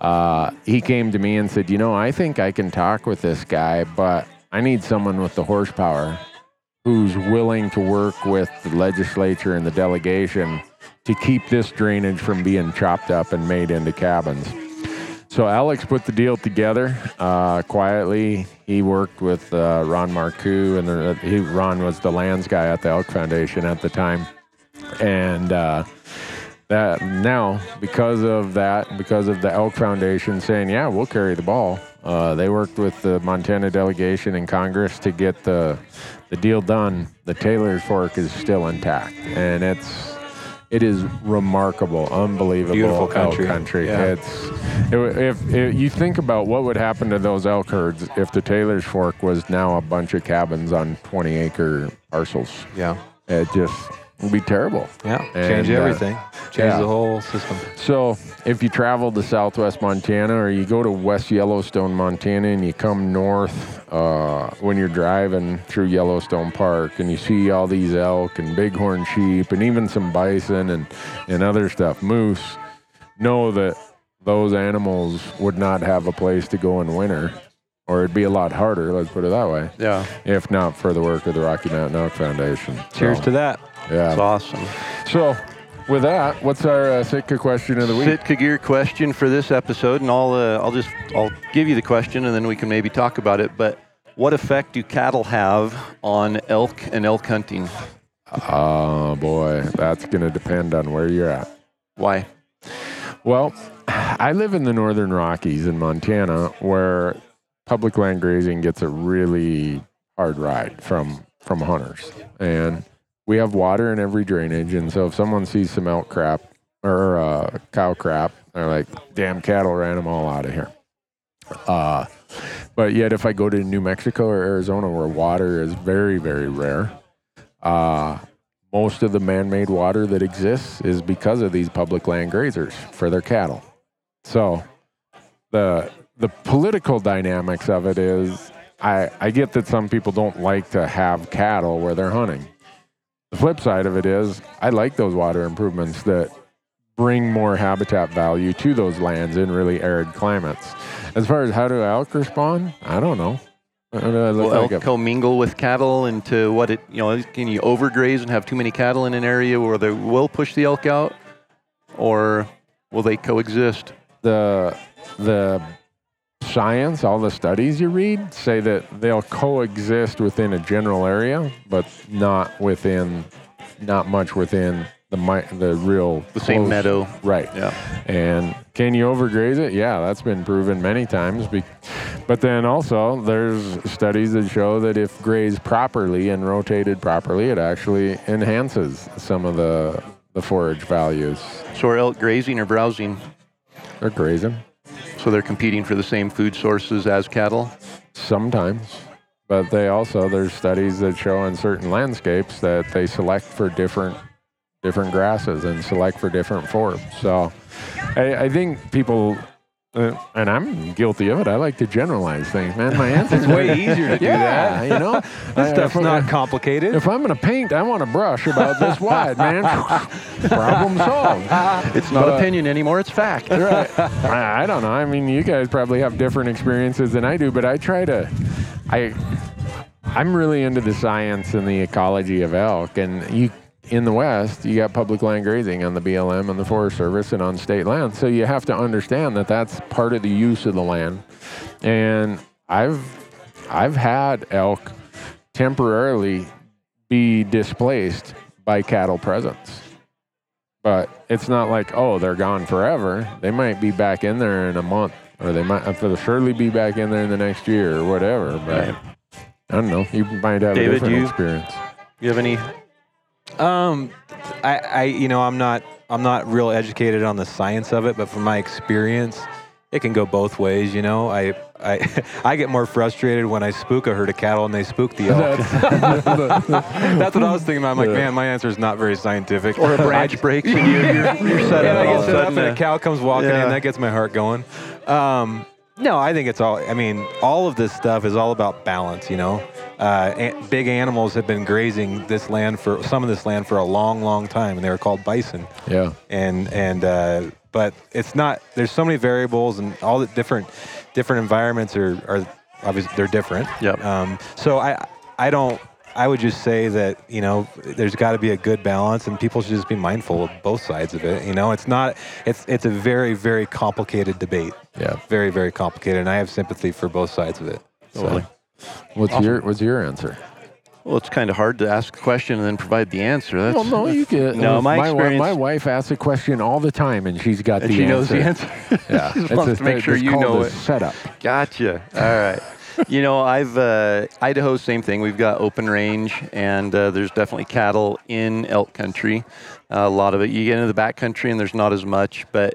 Uh, he came to me and said, You know, I think I can talk with this guy, but I need someone with the horsepower who's willing to work with the legislature and the delegation to keep this drainage from being chopped up and made into cabins. So Alex put the deal together uh, quietly. He worked with uh, Ron Marcoux, and the, he, Ron was the lands guy at the Elk Foundation at the time. And uh, that now, because of that, because of the Elk Foundation saying, "Yeah, we'll carry the ball," uh, they worked with the Montana delegation in Congress to get the the deal done. The Taylor's Fork is still intact, and it's it is remarkable, unbelievable Beautiful elk country. country. Yeah. It's if, if, if you think about what would happen to those elk herds if the Taylor's Fork was now a bunch of cabins on 20 acre parcels, Yeah. it just would be terrible. Yeah. And, Change uh, everything. Change yeah. the whole system. So, if you travel to southwest Montana or you go to West Yellowstone, Montana, and you come north uh, when you're driving through Yellowstone Park and you see all these elk and bighorn sheep and even some bison and, and other stuff, moose, know that those animals would not have a place to go in winter, or it'd be a lot harder, let's put it that way, Yeah, if not for the work of the Rocky Mountain Elk Foundation. Cheers So, to that. Yeah. it's awesome. So, with that, what's our uh, Sitka question of the week? Sitka gear question for this episode, and I'll uh, I'll just I'll give you the question, and then we can maybe talk about it. But what effect do cattle have on elk and elk hunting? Oh boy, that's going to depend on where you're at. Why? Well, *sighs* I live in the northern Rockies in Montana where public land grazing gets a really hard ride from from hunters. And we have water in every drainage and so if someone sees some elk crap or uh, cow crap, they're like, "Damn cattle ran them all out of here." Uh but yet if I go to New Mexico or Arizona where water is very very rare, uh most of the man-made water that exists is because of these public land grazers for their cattle. So the the political dynamics of it is I, I get that some people don't like to have cattle where they're hunting. The flip side of it is I like those water improvements that bring more habitat value to those lands in really arid climates. As far as how do elk respond, I don't know. Looks Will like elk a- commingle with cattle into what it you know? Can you overgraze and have too many cattle in an area where they will push the elk out, or will they coexist? the the science, all the studies you read say that they'll coexist within a general area, but not within, not much within the mi- the real The same close- meadow. right? Yeah. And can you overgraze it? Yeah, that's been proven many times. Be- but then also, there's studies that show that if grazed properly and rotated properly, it actually enhances some of the the forage values. So are elk grazing or browsing? They're grazing. So they're competing for the same food sources as cattle. Sometimes, but they also there's studies that show in certain landscapes that they select for different different grasses and select for different forbs. So I, I think people, uh, and I'm guilty of it. I like to generalize things, man. My answer It's way easier to do yeah, that. you know, *laughs* This stuff's not complicated. If I'm going to paint, I want a brush about this wide, man. *laughs* Problem solved. It's not But- opinion anymore; it's fact. right. *laughs* I, I don't know. I mean, you guys probably have different experiences than I do, but I try to. I I'm really into the science and the ecology of elk, and you in the West, you got public land grazing on the BLM and the Forest Service and on state land, so you have to understand that that's part of the use of the land. And I've I've had elk temporarily be displaced by cattle presence. But it's not like, oh, they're gone forever. They might be back in there in a month, or they might they'll surely be back in there in the next year or whatever. But Right. I don't know. You might have David, a different you- experience. You have any? Um, I, I, you know, I'm not, I'm not real educated on the science of it, but from my experience, it can go both ways. You know, I I *laughs* I get more frustrated when I spook a herd of cattle and they spook the elk. That's *laughs* *laughs* what I was thinking about. I'm like, man, my answer is not very scientific. Or a branch breaks and you, you're, you're set yeah, up. I all get of a set up sudden, and a uh, cow comes walking yeah. in. That gets my heart going. Um, no, I think it's all. I mean, all of this stuff is all about balance. You know, uh, an- big animals have been grazing this land for some of this land for a long, long time, and they were called bison. Yeah. And and uh, but it's not. There's so many variables, and all the different different environments are are obviously they're different. Yep. Um, so I I don't. I would just say that you know there's got to be a good balance, and people should just be mindful of both sides of it. You know, it's not. It's it's a very very complicated debate. Yeah. Very very complicated, and I have sympathy for both sides of it. Totally. What's your What's your answer? Well, it's kind of hard to ask a question and then provide the answer. That's, Well, no, you get. No, uh, my wi- experience- my wife asks a question all the time, and she's got and the she answer. knows the answer. *laughs* Yeah, She just wants a- to make sure it's you know a it. Setup. Gotcha. All right. You know, I've uh, Idaho, same thing. We've got open range, and uh, there's definitely cattle in elk country. Uh, a lot of it. You get into the back country, and there's not as much. But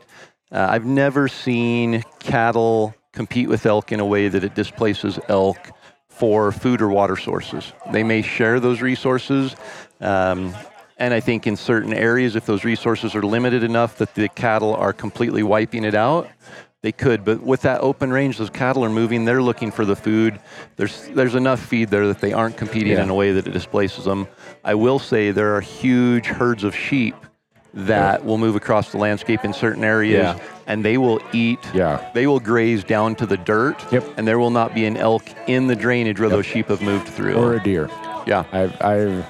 uh, I've never seen cattle compete with elk in a way that it displaces elk for food or water sources. They may share those resources. Um, and I think in certain areas, if those resources are limited enough that the cattle are completely wiping it out, they could. But with that open range, those cattle are moving. They're looking for the food. There's there's enough feed there that they aren't competing Yeah. in a way that it displaces them. I will say there are huge herds of sheep that will move across the landscape in certain areas, Yeah. and they will eat. Yeah. They will graze down to the dirt. Yep. And there will not be an elk in the drainage where those sheep have moved through. Or a deer. yeah. I've, I've,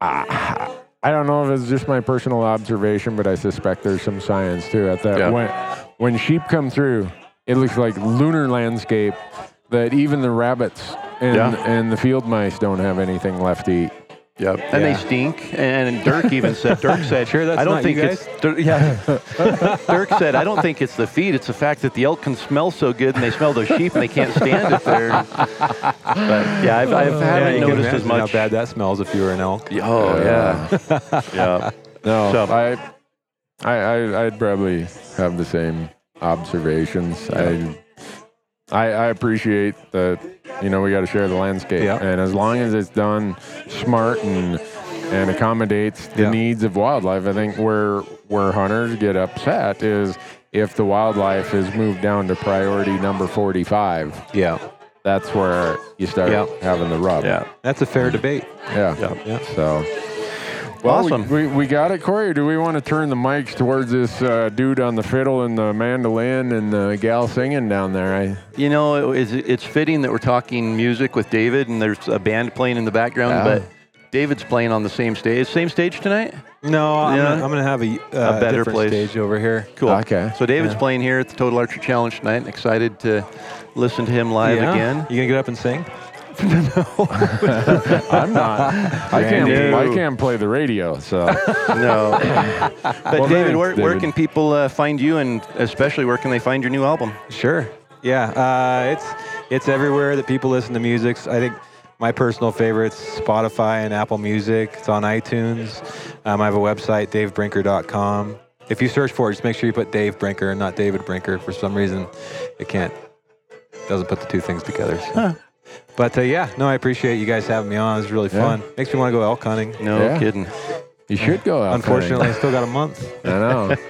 I, I don't know if it's just my personal observation, but I suspect there's some science to it that Yeah. when, when sheep come through, it looks like lunar landscape that even the rabbits and, Yeah. and the field mice don't have anything left to eat. Yep. And Yeah. they stink. And Dirk even said, *laughs* Dirk said, Sure that's I don't not think you it's, Dirk, yeah. *laughs* Dirk said, I don't think it's the feed. It's the fact that the elk can smell so good and they smell those sheep and they can't stand it there. But yeah, I've, I've Yeah, haven't you noticed as much. how bad that smells if you were an elk. Oh, yeah. *laughs* yeah. No, So- I, I, I, I'd probably have the same observations. I, I, I appreciate that. You know, we got to share the landscape, Yeah. and as long as it's done smart and and accommodates the Yeah. needs of wildlife, I think where where hunters get upset is if the wildlife is moved down to priority number forty-five. Yeah. That's where you start Yeah. having the rub. Yeah. That's a fair debate. Yeah. Yeah. Yeah. So. Well, we- Awesome. We, we, got it, Corey. Or do we want to turn the mics towards this uh, dude on the fiddle and the mandolin and the gal singing down there? I, You know, it, it's, it's fitting that we're talking music with David and there's a band playing in the background, Yeah. but David's playing on the same stage. Same stage tonight? No, I'm, Yeah. gonna, I'm gonna have a, uh, A better different place. stage over here. Cool. Okay. So David's Yeah. playing here at the Total Archer Challenge tonight. and Excited to listen to him live Yeah? again. You gonna get up and sing? *laughs* I'm not. I can't. Randy. I can't play the radio. So *laughs* No. *laughs* but Well, David, thanks, where, where can people uh, find you, and especially where can they find your new album? Sure. Yeah. Uh, it's it's everywhere that people listen to music. I think my personal favorites Spotify and Apple Music. It's on iTunes. Um, I have a website, davebrinker.com. If you search for it, just make sure you put Dave Brinker and not David Brinker. For some reason, it can't doesn't put the two things together. so. But uh, yeah, no, I appreciate you guys having me on. It was really Yeah. fun. Makes me want to go elk hunting. No Yeah. kidding. you should go out. Unfortunately, I still got a month. I know. *laughs*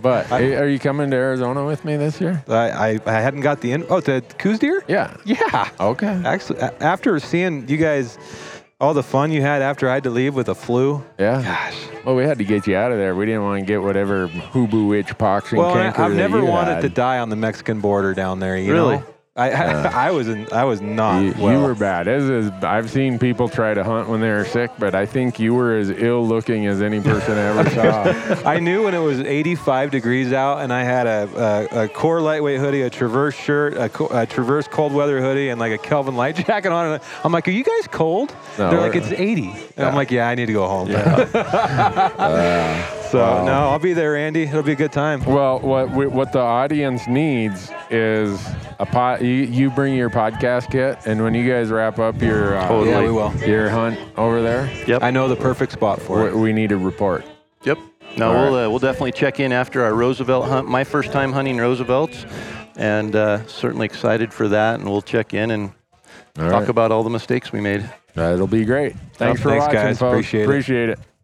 But hey, are you coming to Arizona with me this year? I, I, I hadn't got the in. Oh, the Coues Deer? Yeah. Yeah. Okay. Actually, after seeing you guys, all the fun you had after I had to leave with a flu. Yeah. Gosh. Well, we had to get you out of there. We didn't want to get whatever hooboo itch pox and Well, I, canker I've that never you wanted had. to die on the Mexican border down there. You Really? know? I, *laughs* I, I was in, I was not. You, well. you were bad. As is, I've seen people try to hunt when they were sick, but I think you were as ill looking as any person I ever *laughs* saw. I knew when it was 85 degrees out, and I had a, a, a core lightweight hoodie, a Traverse shirt, a, a Traverse cold weather hoodie, and like a Kelvin Lite *laughs* jacket on. And I'm like, "Are you guys cold?" No, They're like, "It's 80." And I'm like, yeah, I need to go home. *laughs* uh, so wow. no, I'll be there, Andy. It'll be a good time. Well, what we, what the audience needs is a pot. You, you, bring your podcast kit, and when you guys wrap up your uh, totally. yeah, we will. your hunt over there. Yep, I know the perfect spot for we, it. We need a report. Yep. No, All we'll right. uh, we'll definitely check in after our Roosevelt hunt. My first time hunting Roosevelts, and uh, certainly excited for that. And we'll check in and all talk right. about all the mistakes we made. It'll be great. Thanks well, for thanks watching, guys. folks. Appreciate, Appreciate it. it.